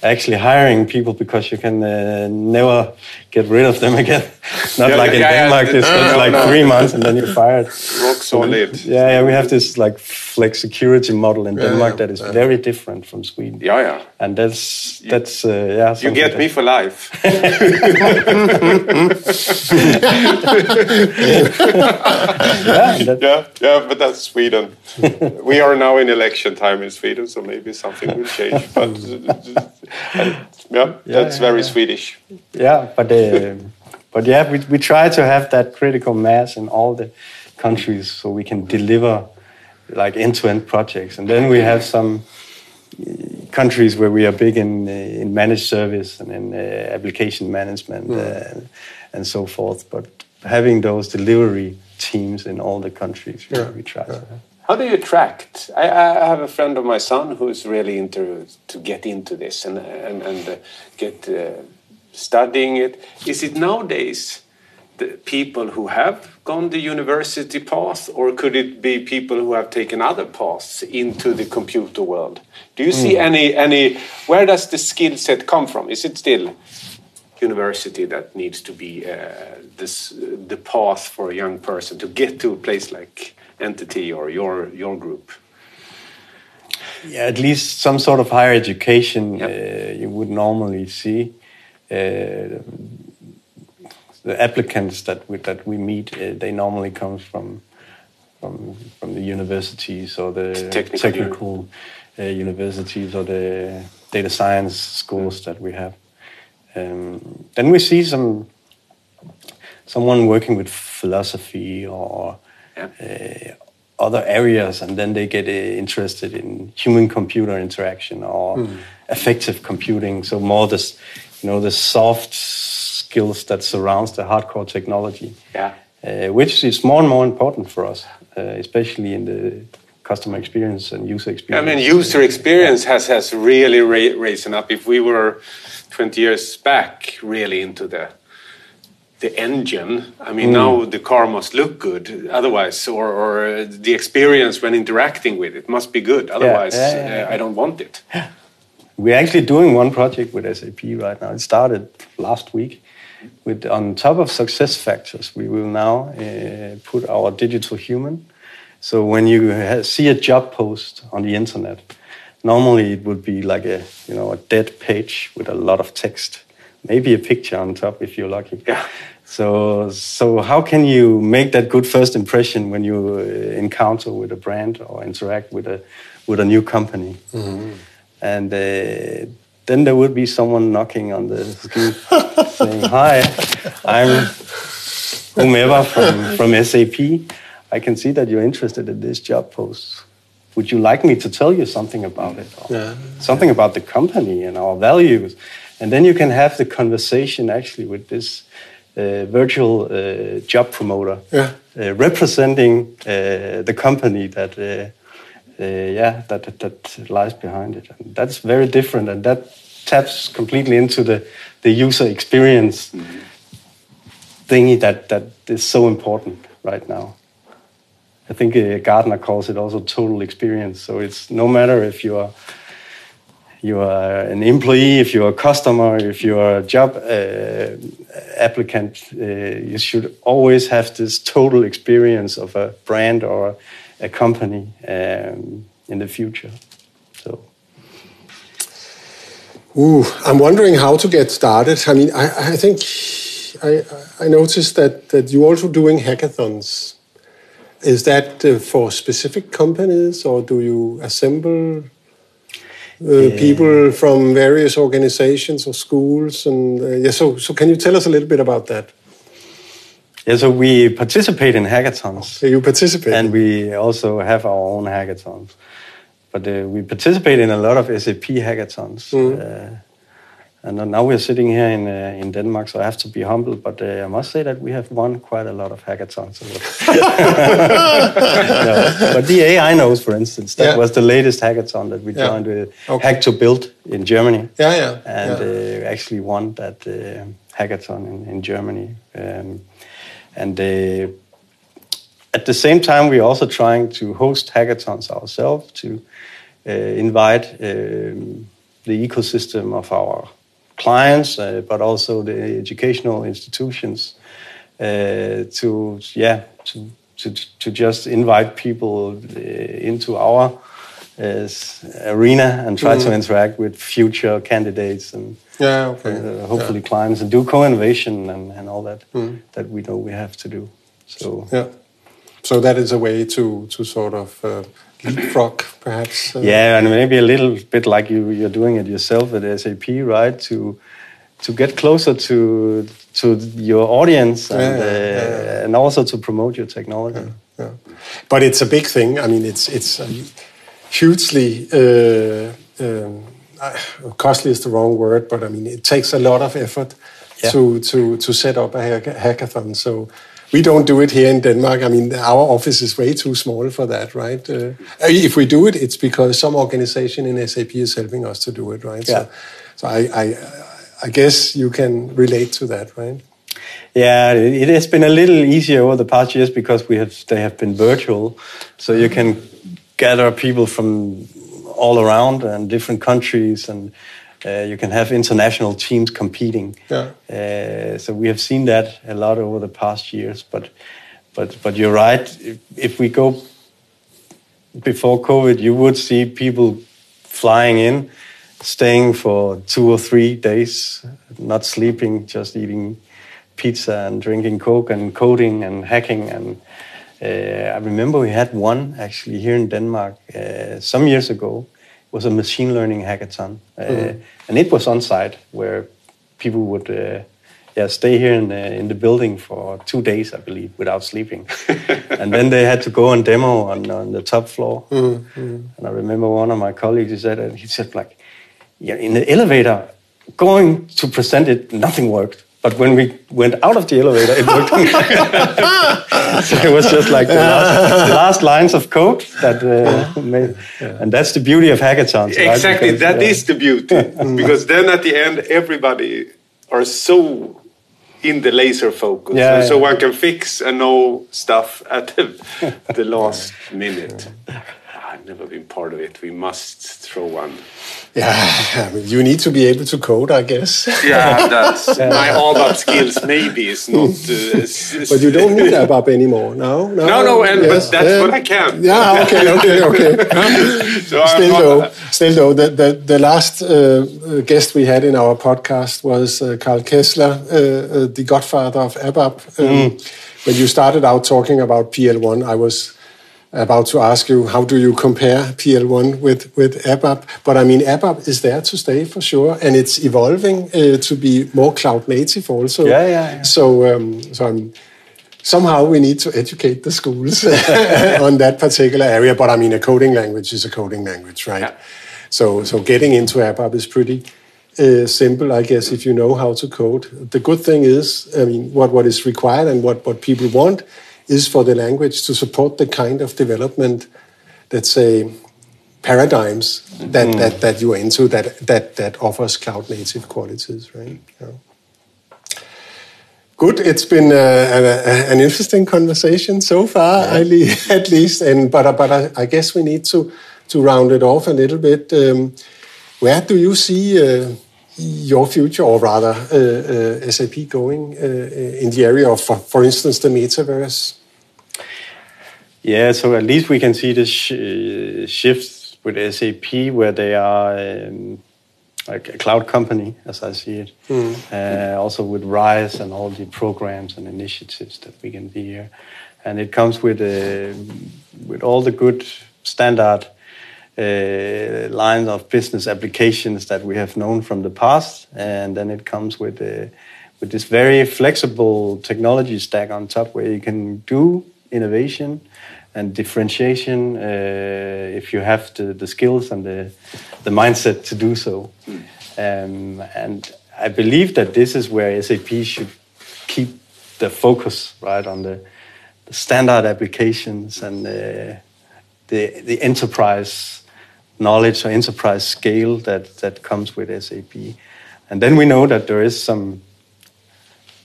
actually hiring people because you can uh, never get rid of them again. Not Yeah, like in yeah, yeah, Denmark, yeah. it's No, no, like no. three months and then you're fired. Rock solid. Yeah, yeah, we have this like flex security model in Denmark that is very different from Sweden. Yeah, yeah. And that's that's uh, yeah. You get that- me for life. Yeah, yeah, yeah, but that's Sweden. we are now in election time in Sweden, so maybe something will change. But yeah, that's yeah, very yeah. Swedish. yeah, but uh, but yeah, we we try to have that critical mass in all the countries so we can deliver like end-to-end projects, and then we have some uh, countries where we are big in uh, in managed service and in uh, application management uh, and so forth. But having those delivery teams in all the countries, we, we try to. Have. How do you attract? I, I have a friend of my son who's really into to get into this and and, and uh, get uh, studying it. Is it nowadays the people who have gone the university path, or could it be people who have taken other paths into the computer world? Do you see any any? Where does the skill set come from? Is it still university that needs to be uh, this the path for a young person to get to a place like NTT or your your group Yeah, at least some sort of higher education Yep. uh, you would normally see. Uh, the applicants that we, that we meet, uh, they normally come from from from the universities or the Technical technical uh, universities or the data science schools that we have. Um, then we see some someone working with philosophy or Yeah. uh, other areas, and then they get uh, interested in human-computer interaction or affective computing. So more this, you know, the soft skills that surrounds the hardcore technology, Yeah. uh, which is more and more important for us, uh, especially in the customer experience and user experience. I mean, user experience has has really ra- risen up. If we were 20 years back, really into the the engine, I mean, now the car must look good. Otherwise, or, or uh, the experience when interacting with it must be good. Otherwise, yeah, yeah, yeah. Uh, I don't want it. We're actually doing one project with SAP right now. It started last week. With on top of SuccessFactors, we will now uh, put our digital human. So when you ha- see a job post on the internet, normally it would be like a you know a dead page with a lot of text, maybe a picture on top if you're lucky. Yeah. So so how can you make that good first impression when you uh, encounter with a brand or interact with a with a new company? and uh, then there would be someone knocking on the screen saying, "Hi, I'm whomever from from SAP. I can see that you're interested in this job post. Would you like me to tell you something about it? Or Something about the company and our values?" And then you can have the conversation actually with this virtual uh, job promoter, Yeah. uh, representing uh, the company that uh, uh, yeah that, that that lies behind it. And that's very different, and that taps completely into the the user experience thingy that that is so important right now. I think uh, Gartner calls it also total experience. So it's no matter if you are you are an employee, if you're a customer, if you're a job uh, applicant, uh, you should always have this total experience of a brand or a company um, in the future. So Ooh, I'm wondering how to get started. I mean, I, I think I, I noticed that, that you're also doing hackathons. Is that uh, for specific companies or do you assemble uh, people from various organizations or schools? And uh, yeah, so, so can you tell us a little bit about that? yeah, so we participate in hackathons. You participate. and we also have our own hackathons. But uh, we participate in a lot of SAP hackathons. Uh, and now we're sitting here in uh, in Denmark, so I have to be humble. But uh, I must say that we have won quite a lot of hackathons. No, but the AI knows, for instance, that Yeah. was the latest hackathon that we Yeah. joined with Okay. Hack to Build in Germany yeah, yeah. and yeah. uh, actually won that uh, hackathon in, in Germany. Um, and uh, at the same time, we're also trying to host hackathons ourselves to uh, invite um, the ecosystem of our clients, uh, but also the educational institutions uh, to yeah to, to to just invite people uh, into our uh, arena and try mm. to interact with future candidates and yeah, okay. uh, hopefully yeah. clients and do co-innovation and, and all that mm. that we know we have to do. So yeah, so that is a way to to sort of uh, leapfrog, perhaps. Uh, yeah, and maybe a little bit like you you're doing it yourself at SAP, right? To to get closer to to your audience and yeah, yeah, yeah. Uh, and also to promote your technology. But it's a big thing. I mean, it's it's hugely. Uh, um, costly is the wrong word, but I mean it takes a lot of effort to to to set up a hackathon. So we don't do it here in Denmark. I mean, our office is way too small for that, right? Uh, if we do it, it's because some organization in SAP is helping us to do it, right? Yeah. So, so I, I, I guess you can relate to that, right? Yeah, it has been a little easier over the past years because we have they have been virtual, so you can gather people from all around and different countries and uh, you can have international teams competing. Yeah. Uh, so we have seen that a lot over the past years. But but but you're right. If, if, we go before COVID, you would see people flying in, staying for two or three days, not sleeping, just eating pizza and drinking coke and coding and hacking and. Uh, I remember we had one actually here in Denmark uh, some years ago was a machine learning hackathon, uh, mm-hmm. and it was on site where people would uh, yeah stay here in the, in the building for two days, I believe, without sleeping, and then they had to go and demo on, on the top floor. Mm-hmm. And I remember one of my colleagues he said he said like, yeah, in the elevator, going to present it, nothing worked. But when we went out of the elevator, it worked. so it was just like the last, the last lines of code that uh, made, and that's the beauty of hackathons. Right? Exactly, because, that uh, is the beauty. because then at the end, everybody are so in the laser focus, yeah, so, yeah. one can fix and know stuff at the, the last minute. I've never been part of it. We must throw one yeah, I mean, you need to be able to code, I guess. Yeah, that's my ABAP skills. Maybe it's not. Uh, but you don't need ABAP anymore. No, no, no, no and, yes. but that's yeah. what I can. Yeah, okay, okay, okay. so still, though, still though, the the, the last uh, guest we had in our podcast was uh, Karl Kessler, uh, uh, the godfather of ABAP. Um, mm. When you started out talking about PL1, I was about to ask you how do you compare PL1 with with ABAP? But I mean, ABAP is there to stay for sure, and it's evolving uh, to be more cloud native also. Yeah, yeah. yeah. So, um, so I mean, somehow we need to educate the schools on that particular area. But I mean, a coding language is a coding language, right? Yeah. So, so getting into ABAP is pretty. Uh, simple, I guess, if you know how to code. The good thing is, I mean, what, what is required and what, what people want is for the language to support the kind of development, let's say, paradigms that, mm. that, that you're into that, that, that offers cloud native qualities, right? Yeah. Good. It's been uh, a, an interesting conversation so far, yeah. at least. And but but I, I, guess we need to to round it off a little bit. Um, where do you see uh, your future, or rather uh, uh SAP, going uh, in the area of, for, for instance, the metaverse? Yeah, so at least we can see this sh- shift with SAP where they are um, like a cloud company, as I see it. Mm. Uh, also with RISE and all the programs and initiatives that we can see here, and it comes with uh, with all the good standard uh, lines of business applications that we have known from the past, and then it comes with uh, with this very flexible technology stack on top where you can do innovation and differentiation uh, if you have the, the skills and the, the mindset to do so. Um, and I believe that this is where SAP should keep the focus right on the, the standard applications and the, the, the enterprise knowledge or enterprise scale that, that comes with SAP. And then we know that there is some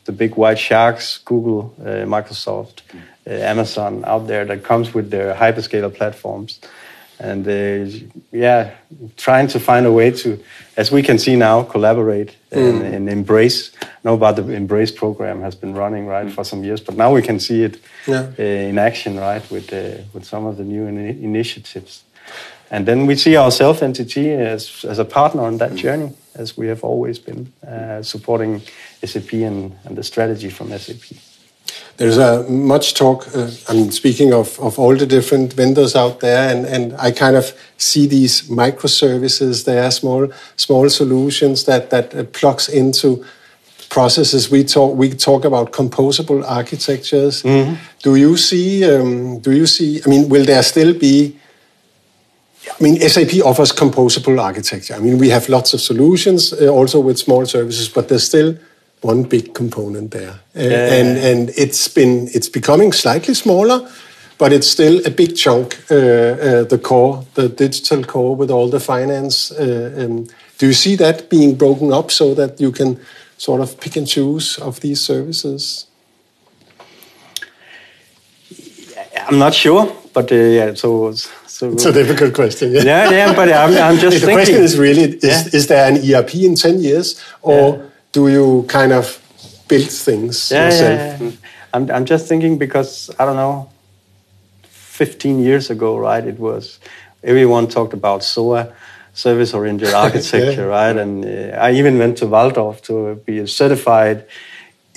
the big white sharks, Google, uh, Microsoft, uh, Amazon out there that comes with their hyperscaler platforms. and uh, yeah, trying to find a way to, as we can see now, collaborate and, Mm. and embrace. I know about the embrace program has been running right for some years, but now we can see it Yeah. uh, in action, right, with uh, with some of the new ini initiatives. And then we see ourselves, NTT, as, as a partner on that journey, as we have always been, uh, supporting SAP and, and the strategy from SAP. There's a much talk. Uh, I'm speaking of, of all the different vendors out there, and, and I kind of see these microservices. They are small small solutions that that uh, plugs into processes. We talk we talk about composable architectures. Do you see? Um, do you see? I mean, will there still be? I mean, SAP offers composable architecture. I mean, we have lots of solutions uh, also with small services, but there's still one big component there, Uh, and and it's been it's becoming slightly smaller, but it's still a big chunk. Uh, uh, the core, the digital core, with all the finance. Uh, um, do you see that being broken up so that you can sort of pick and choose of these services? I'm not sure, but uh, yeah, so so. It's a difficult question. Yeah. yeah, yeah, but I'm, I'm just the thinking. question is really: is, Yeah. is there an ERP in ten years, or Yeah. do you kind of build things yeah, yourself? yeah, yeah. I'm, I'm just thinking because I don't know. 15 years ago, right? It was everyone talked about SOA, service-oriented architecture, right? And uh, I even went to Walldorf to be a certified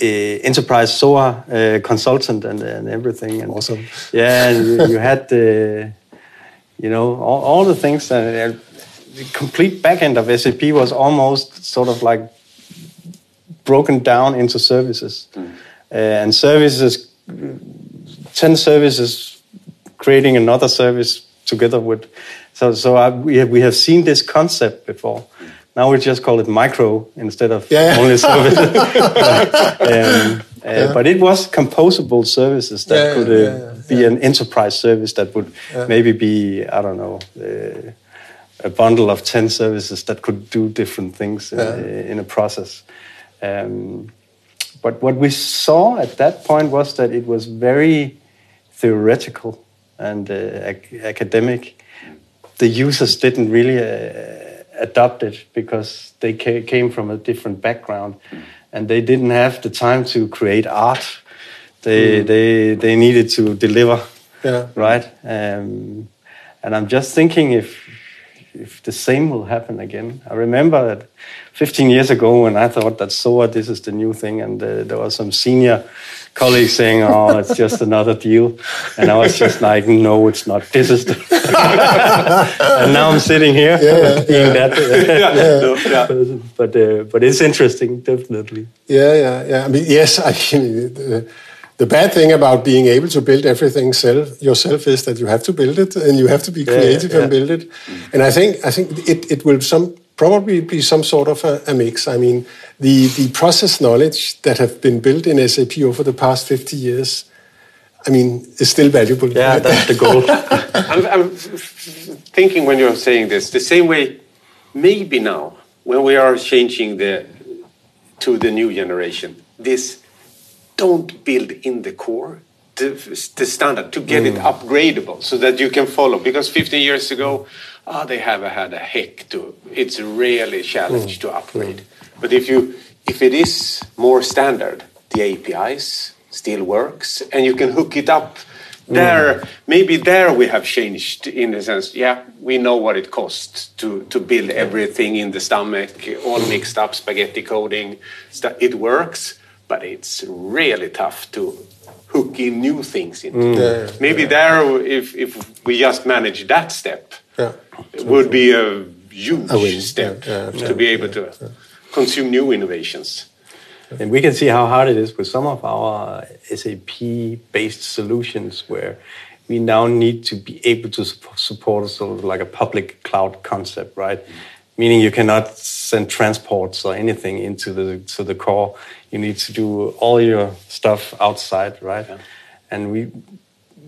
uh, enterprise SOA uh, consultant and, and everything. And, Awesome. Yeah, and you, you had the, you know, all, all the things. That, uh, the complete backend of SAP was almost sort of like broken down into services. Uh, and services, 10 services creating another service together with. So, so I, we, have, we have seen this concept before. Now we just call it micro instead of Yeah, yeah. only service. um, uh, But it was composable services that Yeah, could uh, yeah, yeah, be an enterprise service that would maybe be, I don't know, uh, a bundle of 10 services that could do different things in, in a process. Um, but what we saw at that point was that it was very theoretical and uh, ac- academic. The users didn't really uh, adopt it because they ca- came from a different background and they didn't have the time to create art. They, they, they needed to deliver, Yeah. right? Um, and I'm just thinking if if the same will happen again. I remember that 15 years ago when I thought that SOA, this is the new thing, and uh, there was some senior colleagues saying, "Oh, it's just another deal," and I was just like, "No, it's not. This is the." and now I'm sitting here being that. No, yeah. but uh, but it's interesting, definitely. Yeah, yeah, yeah. I mean, yes. I mean, the, the bad thing about being able to build everything self, yourself is that you have to build it and you have to be creative yeah. and build it. And I think I think it, it will some probably be some sort of a, a mix. I mean, the the process knowledge that have been built in SAP over the past fifty years, I mean, is still valuable. Yeah, that's the goal. I'm, I'm thinking when you're saying this, the same way, maybe now, when we are changing the to the new generation, this don't build in the core the, the standard to get it mm. upgradable so that you can follow. Because 15 years ago, ah, they have had a heck to. It's really a challenge mm. to upgrade. But if you if it is more standard, the APIs still works, and you can hook it up there mm. maybe there we have changed in the sense yeah we know what it costs to to build everything in the stomach all mixed up spaghetti coding it works but it's really tough to hook in new things into. It. Yeah, yeah, maybe there if if we just manage that step Yeah. it would be a huge A step yeah, yeah, to be able to consume new innovations. And we can see how hard it is with some of our SAP-based solutions, where we now need to be able to support sort of like a public cloud concept, right? Meaning you cannot send transports or anything into the to the core. You need to do all your stuff outside, right? And we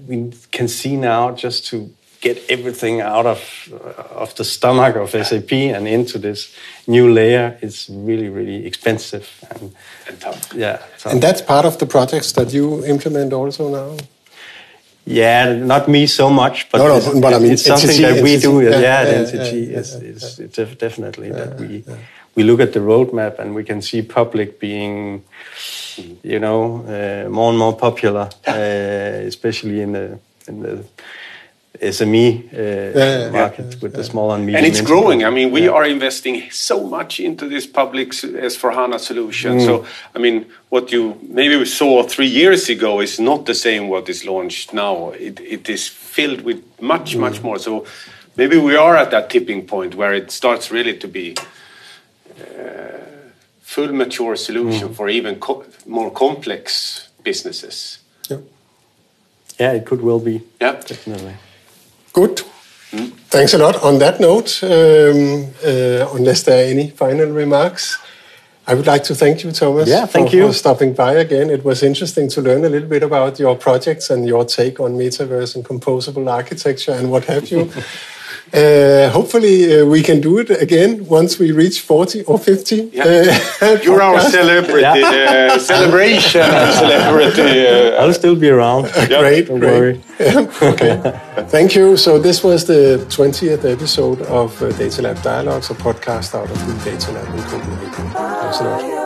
we can see now just to get everything out of uh, of the stomach of SAP and into this new layer is really really expensive and and tough yeah. So And that's part of the projects that you implement also now. Yeah, not me so much, but, No, no, it's, but I mean, it's something NTT, that we NTT, do. yeah, Yeah, yeah, yeah, is, is definitely that we we look at the roadmap and we can see public being, you know, uh, more and more popular, uh, especially in the in the SME uh, yeah, market with the small and medium. and it's enterprise. growing. I mean, we Yeah. are investing so much into this public S/4HANA solution. Mm. So, I mean, what you maybe we saw three years ago is not the same what is launched now. It, it is filled with much, much Mm. more. So, maybe we are at that tipping point where it starts really to be uh, full mature solution Mm. for even co more complex businesses. Yeah. Yeah, it could well be. Yeah. Definitely. Good. Thanks a lot. On that note, um, uh, unless there are any final remarks, I would like to thank you, Thomas, Yeah, thank for, you. for stopping by again. It was interesting to learn a little bit about your projects and your take on metaverse and composable architecture and what have you. Uh, hopefully, uh, we can do it again once we reach 40 or 50. Yeah. uh, You're our podcasts. celebrity, uh, celebration celebrity. Uh, I'll still be around. Great, Don't great. worry. okay. Thank you. So this was the 20th episode of uh, Data Lab Dialogues, a podcast out of the Data Lab in Copenhagen. Thanks a lot.